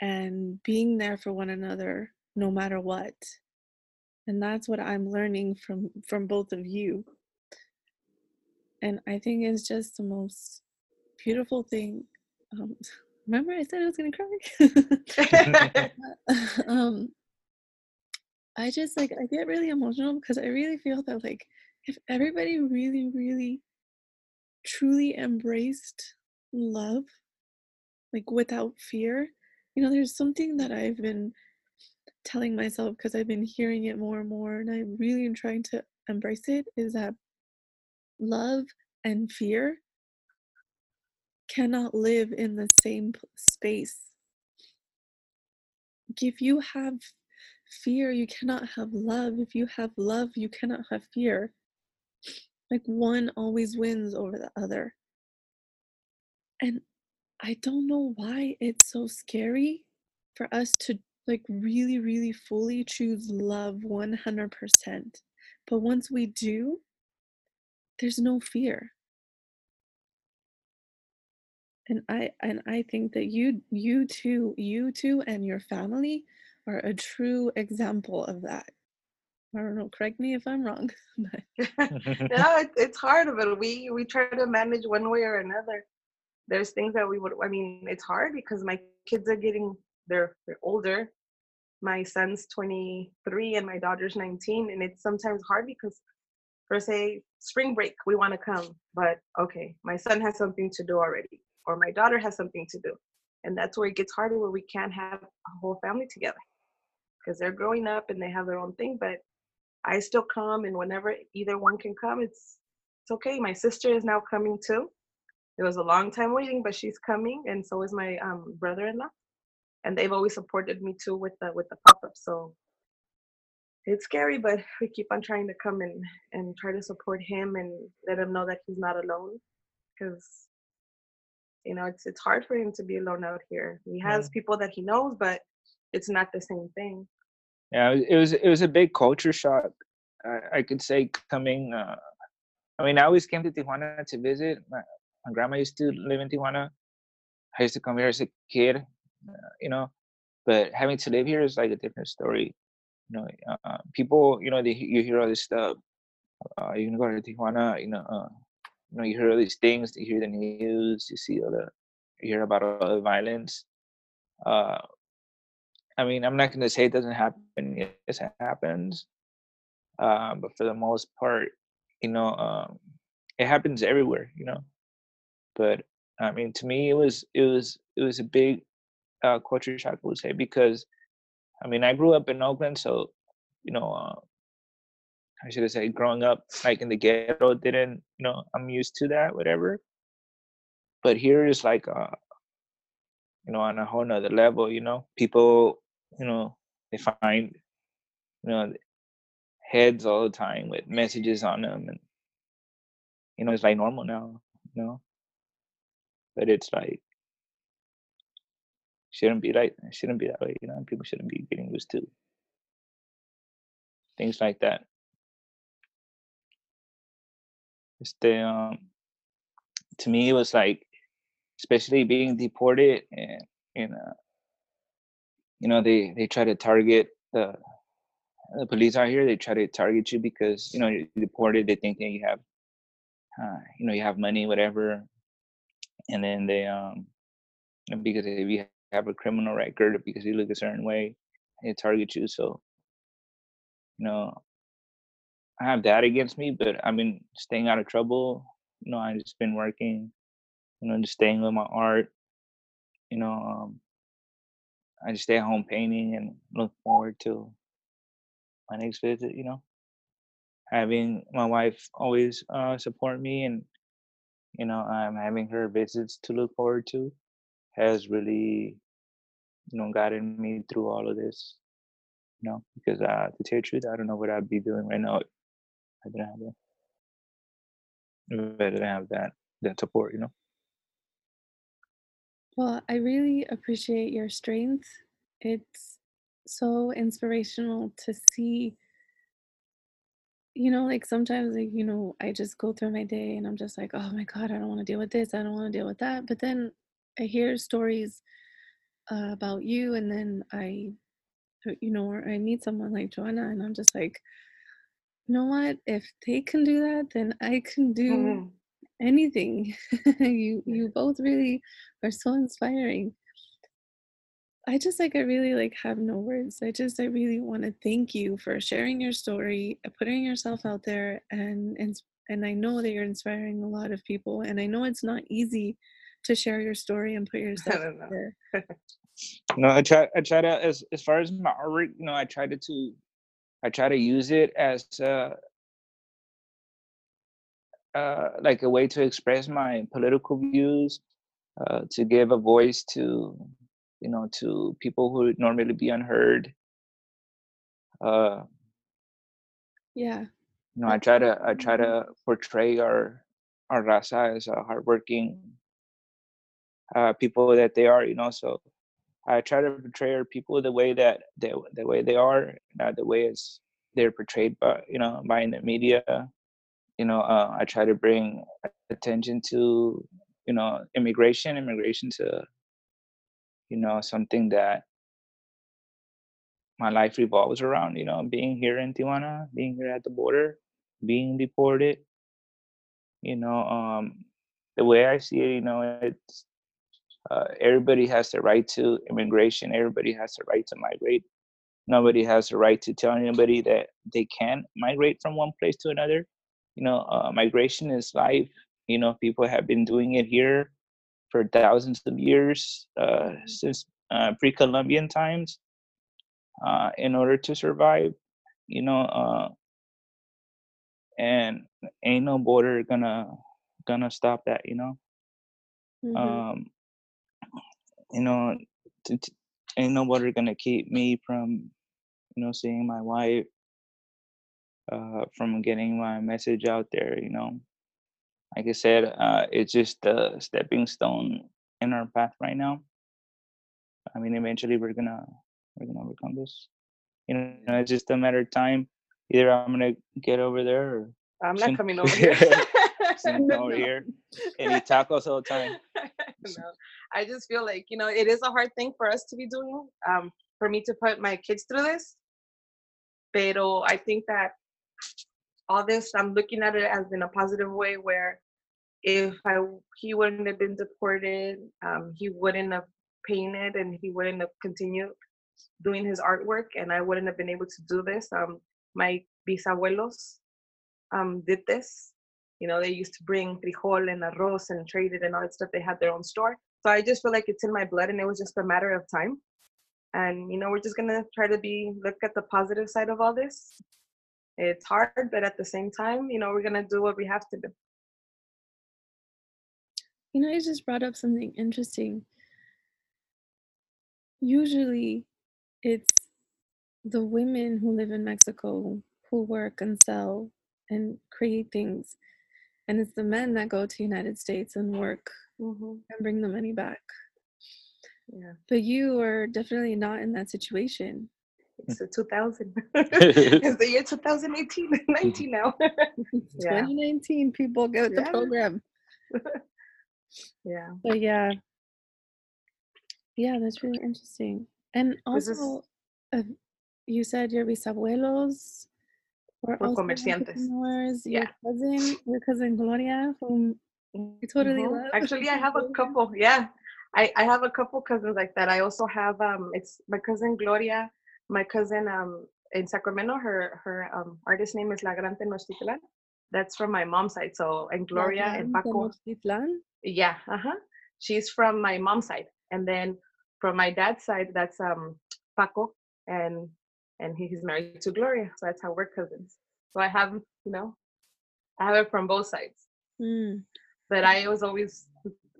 and being there for one another no matter what and that's what i'm learning from from both of you and i think it's just the most beautiful thing um remember i said i was gonna cry? Um i just like i get really emotional because i really feel that like if everybody really really truly embraced love like without fear you know there's something that i've been telling myself because i've been hearing it more and more and i really am trying to embrace it is that love and fear cannot live in the same space. If you have fear you cannot have love. If you have love you cannot have fear. Like one always wins over the other. And I don't know why it's so scary for us to like really, really fully choose love 100%. But once we do, there's no fear. And I and I think that you you too, you two and your family are a true example of that. I don't know, correct me if I'm wrong. But no, it, it's hard, but we we try to manage one way or another. There's things that we would. I mean, it's hard because my kids are getting they're they're older. My son's 23 and my daughter's 19, and it's sometimes hard because, for say, spring break we want to come, but okay, my son has something to do already, or my daughter has something to do, and that's where it gets harder where we can't have a whole family together because they're growing up and they have their own thing, but I still come, and whenever either one can come, it's it's okay. My sister is now coming too. It was a long time waiting, but she's coming, and so is my um, brother-in-law, and they've always supported me too with the with the pop-up. So it's scary, but we keep on trying to come and and try to support him and let him know that he's not alone, because you know it's it's hard for him to be alone out here. He has people that he knows, but it's not the same thing. yeah it was- it was it was a big culture shock i, I could say coming uh, i mean i always came to tijuana to visit my, my grandma used to live in tijuana i used to come here as a kid uh, you know but having to live here is like a different story you know uh, people you know they, you hear all this stuff uh, you can go to tijuana you know uh, you know you hear all these things you hear the news you see all the you hear about all the violence uh I mean, I'm not going to say it doesn't happen. Yes, it happens. Um, but for the most part, you know, um, it happens everywhere. You know, but I mean, to me, it was it was it was a big uh, culture shock, I would say, because I mean, I grew up in Oakland, so you know, uh, I should have said growing up like in the ghetto didn't, you know, I'm used to that, whatever. But here is like, uh, you know, on a whole nother level, you know, people, you know, they find, you know, heads all the time with messages on them, and you know, it's like normal now, you know. But it's like shouldn't be like it shouldn't be that way, you know. People shouldn't be getting used to things like that. It's Este, um, to me, it was like, especially being deported, and you know, you know, they they try to target the the police out here. They try to target you because you know you're deported. They think that you have, uh, you know, you have money, whatever, and then they um, because if you have a criminal record, because you look a certain way, they target you. So, you know, I have that against me, but I've been staying out of trouble. You know, I just been working, you know, just staying with my art. You know, um, I just stay at home painting and look forward to my next visit. You know, having my wife always uh, support me, and you know, I'm having her visits to look forward to has really, you know, gotten me through all of this. You know, because uh, to tell you the truth, I don't know what I'd be doing right now I didn't have that. I didn't have that that support, you know. Well, I really appreciate your strength. It's so inspirational to see. You know, like sometimes, like, you know, I just go through my day and I'm just like, oh my God, I don't want to deal with this. I don't want to deal with that. But then I hear stories uh, about you, and then I, uh, you know, or I meet someone like Joanna, and I'm just like, you know what? If they can do that, then I can do Mhm. anything. you you both really are so inspiring. I just like I really like have no words. I just I really want to thank you for sharing your story, uh, putting yourself out there and and and I know that you're inspiring a lot of people and I know it's not easy to share your story and put I yourself know. there. No, I try. I try to as as far as my artwork, you know, I try to, to I try to use it as uh, uh, like a way to express my political views, uh, to give a voice to you know to people who would normally be unheard. Uh, Yeah. you know, I try to I try to portray our our raza as a hardworking uh, people that they are. You know, so I try to portray people the way that they the way they are, not the way as they're portrayed by you know by the media. You know, uh, I try to bring attention to you know immigration, immigration to you know something that my life revolves around. You know, being here in Tijuana, being here at the border, being deported. You know, um, the way I see it, you know, it's uh, everybody has the right to immigration. Everybody has the right to migrate. Nobody has the right to tell anybody that they can't migrate from one place to another. You know, uh, migration is life. You know, people have been doing it here for thousands of years, uh, since uh, pre-Columbian times, uh, in order to survive. You know, uh, and ain't no border gonna gonna stop that. You know, Mhm. um, you know, t- t- ain't nobody gonna keep me from, you know, seeing my wife, uh, from getting my message out there. You know, like I said, uh, it's just a stepping stone in our path right now. I mean, eventually we're gonna we're gonna overcome this. You know, it's just a matter of time. Either I'm gonna get over there or I'm not coming over here. No. over here eat tacos all the time. no, I just feel like you know it is a hard thing for us to be doing. Um, for me to put my kids through this, pero I think that all this I'm looking at it as in a positive way. Where if I he wouldn't have been deported, um, he wouldn't have painted and he wouldn't have continued doing his artwork, and I wouldn't have been able to do this. Um, my bisabuelos um did this you know, they used to bring frijol and arroz and trade it and all that stuff. They had their own store. So I just feel like it's in my blood and it was just a matter of time. And, you know, we're just going to try to be, look at the positive side of all this. It's hard, but at the same time, you know, we're going to do what we have to do. You know, you just brought up something interesting. Usually it's the women who live in Mexico who work and sell and create things. And it's the men that go to United States and work Mm-hmm. and bring the money back. Yeah, But you are definitely not in that situation. it's the 2000. it's the year 2018, 19 now. It's Yeah. 2019, people get with the Yeah. program. yeah. But yeah, yeah, that's really interesting. And This is- also, uh, you said your bisabuelos were Were comerciantes. Yeah. cousin, your cousin Gloria, whom I totally Mhm. love. Actually, I have a couple. Yeah, I, I have a couple cousins like that. I also have um, it's my cousin Gloria, my cousin um in Sacramento. Her her um artist name is La Gran Tenochtitlan. That's from my mom's side. So and Gloria and Paco. Tenochtitlan. Yeah, uh huh. She's from my mom's side, and then from my dad's side, that's um Paco, and and he's married to Gloria. So that's how we're cousins. So I have you know, I have it from both sides Mm. but I was always,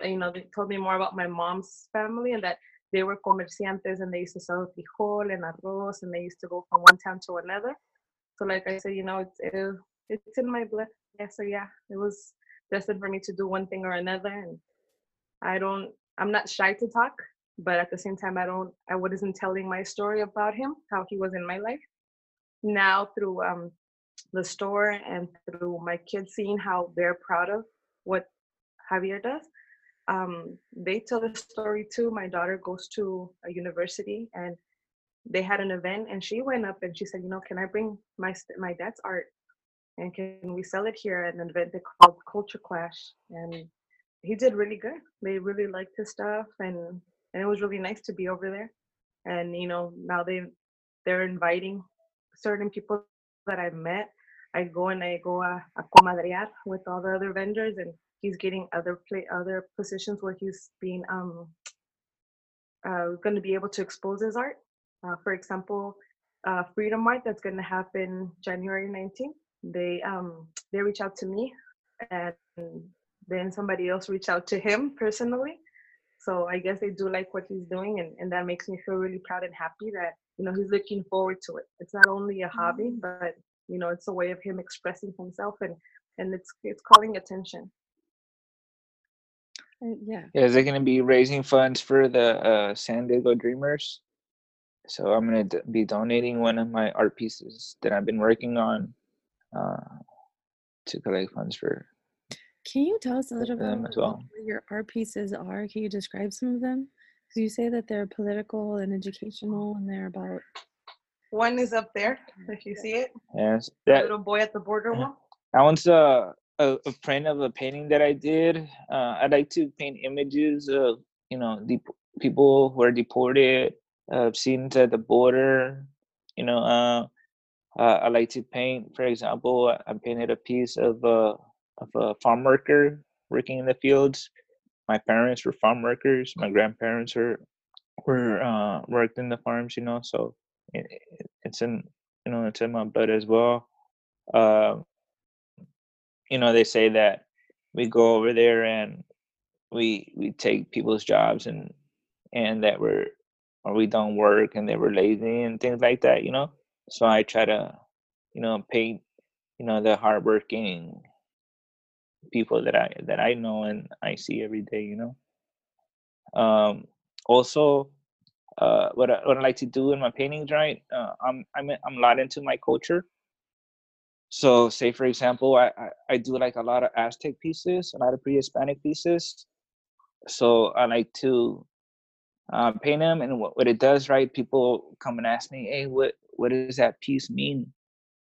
you know, they told me more about my mom's family and that they were comerciantes and they used to sell frijol and arroz and they used to go from one town to another. So like I said, you know, it's it, it's in my blood. Yeah, so yeah, it was destined for me to do one thing or another, and I don't, I'm not shy to talk, but at the same time, I don't, I wasn't telling my story about him, how he was in my life. Now through um the store and through my kids seeing how they're proud of what Javier does. Um, they tell the story too. My daughter goes to a university and they had an event and she went up and she said, you know, can I bring my my dad's art and can we sell it here at an event they called Culture Clash? And he did really good. They really liked his stuff and and it was really nice to be over there. And you know, now they they're inviting certain people that I've met. I go and I go uh, a comadrear with all the other vendors, and he's getting other play other positions where he's being um uh, going to be able to expose his art. Uh, for example, uh, Freedom Art that's going to happen January 19th. They um they reach out to me, and then somebody else reach out to him personally. So I guess they do like what he's doing, and, and that makes me feel really proud and happy that you know he's looking forward to it. It's not only a hobby, but you know it's a way of him expressing himself, and and it's it's calling attention. Uh, yeah. Yeah, they're going to be raising funds for the uh, San Diego Dreamers. So I'm going to be donating one of my art pieces that I've been working on uh, to collect funds for. Can you tell us a little bit about as well. what your art pieces are? Can you describe some of them? Because you say that they're political and educational, and they're about. One is up there, if you see it, Yes, the that little boy at the border uh, wall. that one's a, a a print of a painting that I did. Uh, I like to paint images of you know dep- people who are deported, uh, scenes at the border. You know, uh, uh, I like to paint. For example, I I painted a piece of a of a farm worker working in the fields. My parents were farm workers. My grandparents were were uh, worked in the farms. You know, so it, it, it's in you know it's in my blood as well. Um, you know, they say that we go over there and we we take people's jobs and and that we're or we don't work and they were lazy and things like that. You know, so I try to you know paint you know the hardworking people that I that I know and I see every day. You know. Um, also, uh, what I, what I like to do in my paintings, right? Uh, I'm I'm I'm a lot into my culture. So, say for example, I, I I do like a lot of Aztec pieces, a lot of pre-Hispanic pieces. So I like to uh, paint them, and what, what it does, right? People come and ask me, "Hey, what what does that piece mean?"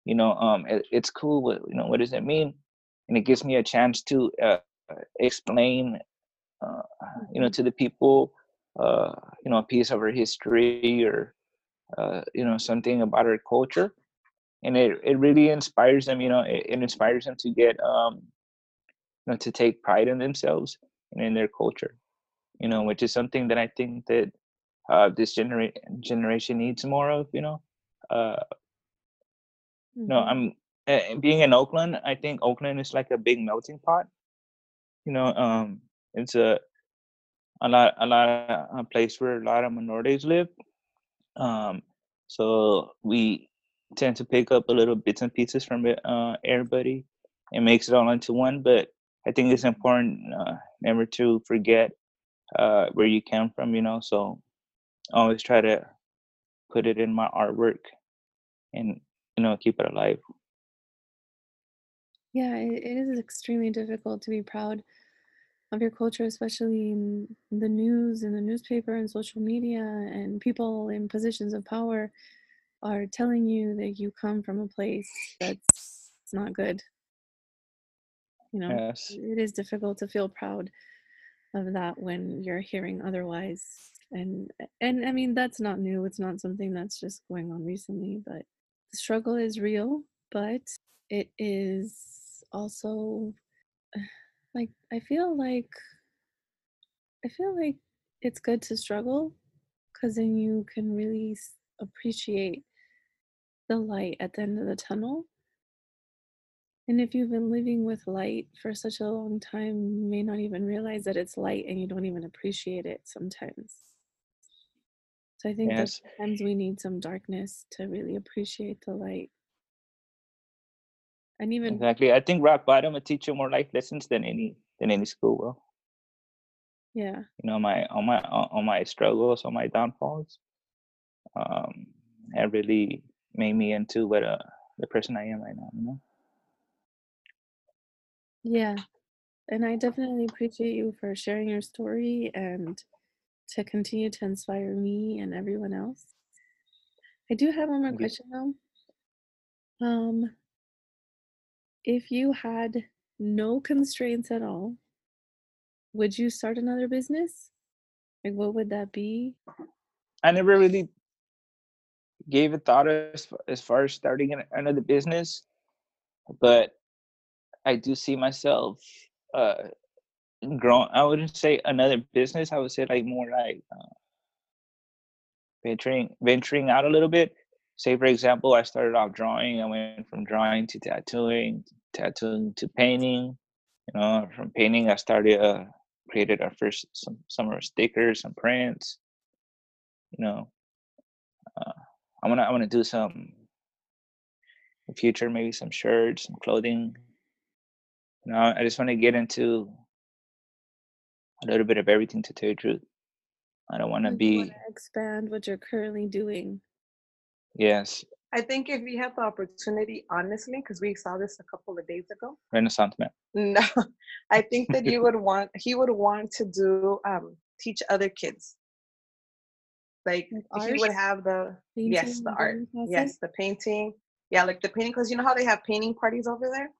You know, um, it, it's cool. What you know, what does it mean? And it gives me a chance to uh, explain, uh, you know, to the people, uh, you know, a piece of our history or uh, you know something about our culture. And it, it really inspires them you know it, it inspires them to get um you know to take pride in themselves and in their culture you know which is something that i think that uh, this genera- generation needs more of you know uh, no i'm uh, being in oakland i think oakland is like a big melting pot. You know um it's a a lot a lot of a place where a lot of minorities live. Um so we tend to pick up a little bits and pieces from uh everybody and makes it all into one but i think it's important uh, never to forget uh where you came from you know so I always try to put it in my artwork and you know keep it alive Yeah, it, it is extremely difficult to be proud of your culture, especially in the news and the newspaper and social media, and people in positions of power are telling you that you come from a place that's not good. You know, yes it is difficult to feel proud of that when you're hearing otherwise. And and I mean that's not new. It's not something that's just going on recently, but the struggle is real, but it is also like I feel like I feel like it's good to struggle because then you can really appreciate the light at the end of the tunnel. And if you've been living with light for such a long time, you may not even realize that it's light and you don't even appreciate it sometimes. So I think that sometimes we need some darkness to really appreciate the light. And even exactly i think rock bottom will teach you more life lessons than any than any school will yeah, you know my on my on my struggles on my downfalls um have really made me into what uh the person i am right now you know yeah. And I definitely appreciate you for sharing your story and to continue to inspire me and everyone else. I do have one more question though. Um, if you had no constraints at all, would you start another business? Like, what would that be? i never really gave a thought as, as far as starting another business but i do see myself uh growing i wouldn't say another business i would say like more like uh, venturing venturing out a little bit say for example i started off drawing i went from drawing to tattooing tattooing to painting you know from painting i started uh created our first some our stickers some prints you know uh, i want to i want to do some in the future maybe some shirts some clothing you know i just want to get into a little bit of everything to tell you the truth i don't want to So you want be expand what you're currently doing? Yes I think if we had the opportunity, honestly, because we saw this a couple of days ago. renaissance man No, I think that you would want he would want to do um teach other kids. Like Like he would have the yes, the art. drawing? Yes, the painting. Yeah, like the painting because you know how they have painting parties over there?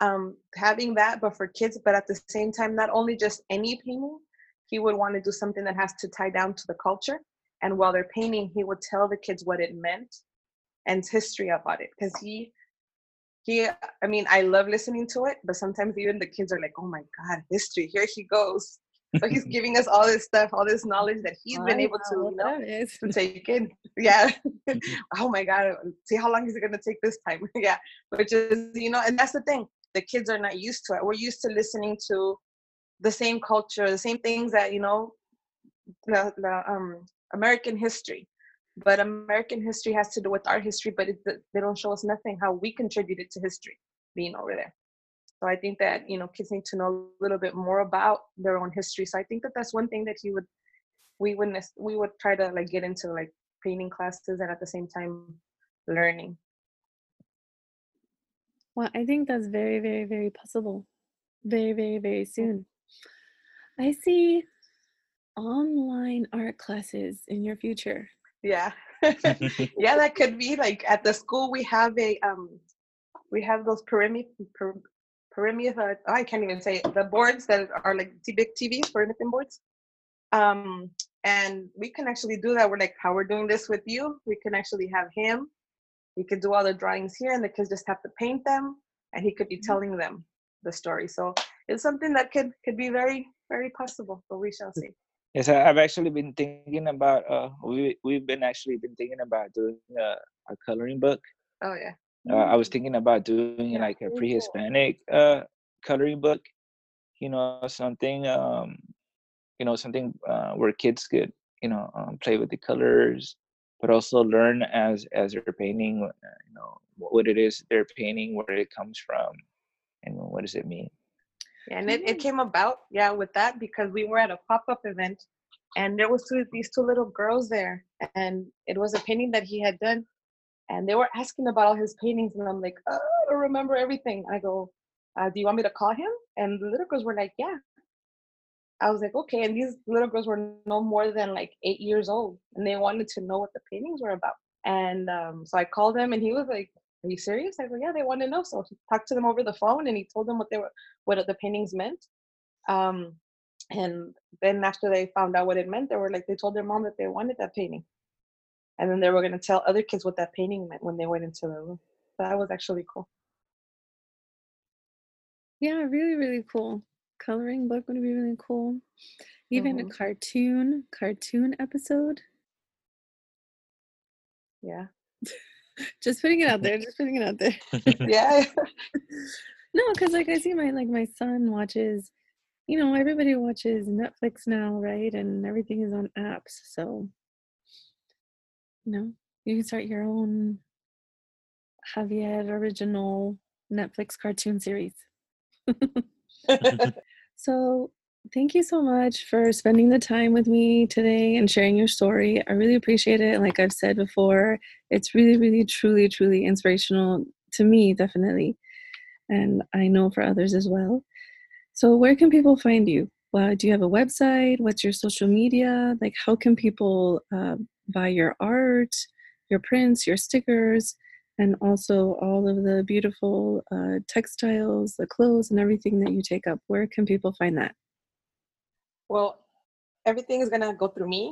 Um having that but for kids, but at the same time, not only just any painting, he would want to do something that has to tie down to the culture. And while they're painting, he would tell the kids what it meant and history about it. Because he he i mean i love listening to it but sometimes even the kids are like oh my god history here he goes. So he's giving us all this stuff all this knowledge that he's been able to you know to take in. Yeah. Oh my god see how long is it going to take this time? Yeah. Which is you know and that's the thing the kids are not used to it. We're used to listening to the same culture the same things that you know the, the um american history but american history has to do with our history but it, they don't show us nothing how we contributed to history being over there so i think that you know kids need to know a little bit more about their own history so i think that that's one thing that you would we would we would try to like get into like painting classes and at the same time learning Well, I think that's very, very, very possible. Very, very, very soon. I see online art classes in your future. yeah yeah that could be like at the school we have a um we have those perimeter per, perimeter oh, i can't even say it, the boards that are like t- big tvs perimeter boards um and we can actually do that we're like how we're doing this with you we can actually have him he could do all the drawings here and the kids just have to paint them and he could be Mhm. telling them the story so it's something that could could be very very possible, but we shall see. Yes, I've actually been thinking about. Uh, we we've been actually been thinking about doing a, a coloring book. Oh yeah. Uh, I was thinking about doing like a pre-Hispanic uh, coloring book. You know, something. Um, you know, something uh, where kids could you know um, play with the colors, but also learn as as they're painting. uh, You know, what it is they're painting, where it comes from, and what does it mean. Yeah, and it, it came about, yeah, with that because we were at a pop-up event and there was two these two little girls there and it was a painting that he had done and they were asking about all his paintings and I'm like, oh, I don't remember everything. I go, uh, do you want me to call him? And the little girls were like, yeah. I was like, okay. And these little girls were no more than like eight years old and they wanted to know what the paintings were about. And um, so I called him and he was like, are you serious? I go, yeah, they want to know. So he talked to them over the phone and he told them what they were, what the paintings meant. Um, and then after they found out what it meant, they were like, they told their mom that they wanted that painting. And then they were going to tell other kids what that painting meant when they went into the room. So that was actually cool. Yeah, really, really cool. Coloring book would be really cool. Even a Mhm. cartoon, cartoon episode. Yeah. Just putting it out there. Just putting it out there. yeah. No, because like I see my like my son watches, you know, everybody watches Netflix now, right? And everything is on apps. So, you know, you can start your own Javier original Netflix cartoon series. So, thank you so much for spending the time with me today and sharing your story. I really appreciate it. Like I've said before, it's really, really, truly, truly inspirational to me, definitely. And I know for others as well. So, where can people find you? Well, do you have a website? What's your social media? Like, how can people uh, buy your art, your prints, your stickers? and also all of the beautiful uh, textiles, the clothes, and everything that you take up. Where can people find that? Well, everything is gonna go through me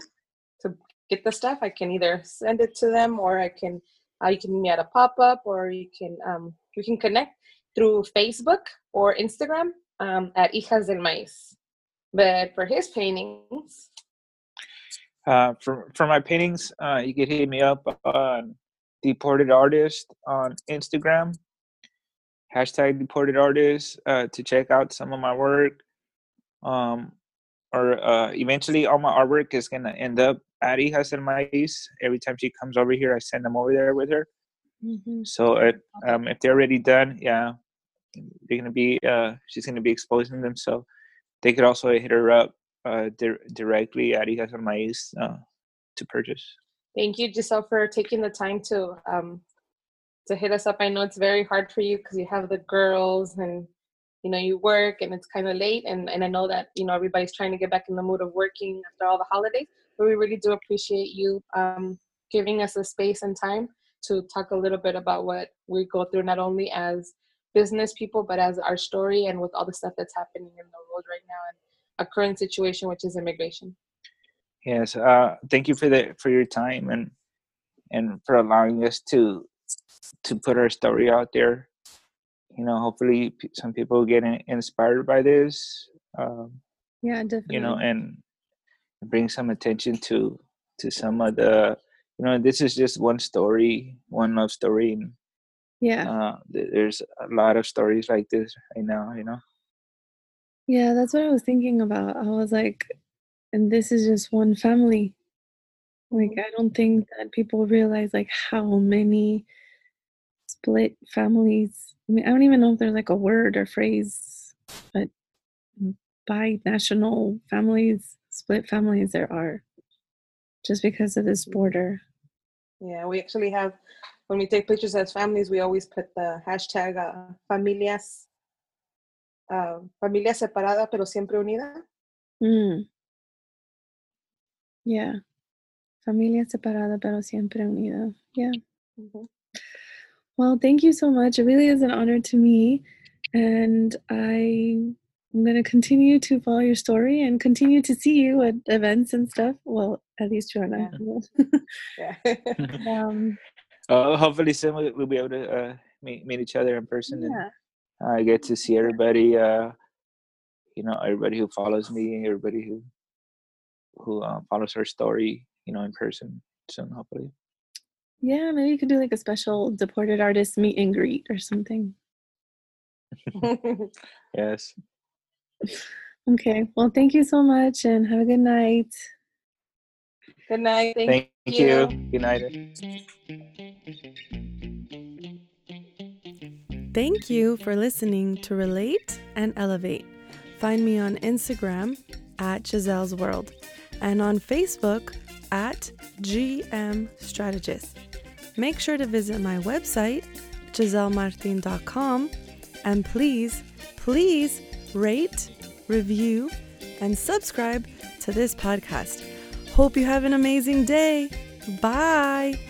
to get the stuff. I can either send it to them, or I can uh, you can meet at a pop up, or you can um, you can connect through Facebook or Instagram um, at Hijas del Maíz. But for his paintings, Uh, for for my paintings, uh, you can hit me up on deported artist on Instagram. Hashtag deported artist uh, to check out some of my work. Um, or uh, eventually, all my artwork is gonna end up at Hijas del Maíz. Every time she comes over here, I send them over there with her. Mm-hmm. So if um, if they're already done, yeah, they're gonna be uh, she's gonna be exposing them. So they could also hit her up uh, di- directly at Hijas del Maíz uh, to purchase. thank you, Giselle, for taking the time to um, to hit us up. I know it's very hard for you because you have the girls and you know you work and it's kind of late and, and i know that you know everybody's trying to get back in the mood of working after all the holidays but we really do appreciate you um, giving us the space and time to talk a little bit about what we go through not only as business people but as our story and with all the stuff that's happening in the world right now and a current situation which is immigration Yes, uh, thank you for the for your time and and for allowing us to to put our story out there. You know, hopefully p- some people get in, inspired by this. Um, Yeah, definitely. you know, and bring some attention to to some of the. You know, this is just one story, one love story, and yeah, uh, there's a lot of stories like this right now. You know. yeah, that's what I was thinking about. I was like, and this is just one family. Like, I don't think that people realize like how many split families. I mean, I don't even know if there's like a word or phrase, but bi-national families, split families there are, just because of this border. Yeah, we actually have when we take pictures as families, we always put the hashtag uh, familias uh, familia separada pero siempre unida. Mm. Yeah. Familia separada pero siempre unida. Yeah. Mhm. Well, thank you so much. It really is an honor to me. And I am going to continue to follow your story and continue to see you at events and stuff. Well, at least Joanna. Yeah. um, Uh, hopefully soon we- we'll be able to uh, meet meet each other in person and yeah. I get to see everybody. Uh, you know everybody who follows me, everybody who who uh, follows her story, you know, in person soon, hopefully. Yeah, maybe you could do like a special deported artist meet and greet or something. yes. Okay. Well, thank you so much and have a good night. Good night. Thank, Thank you. you. Good night. Thank you for listening to Relate and Elevate. Find me on Instagram at Giselle's World and on Facebook at GM Strategist. Make sure to visit my website, gisellemartin.com, and please, please rate, review, and subscribe to this podcast. Hope you have an amazing day. Bye.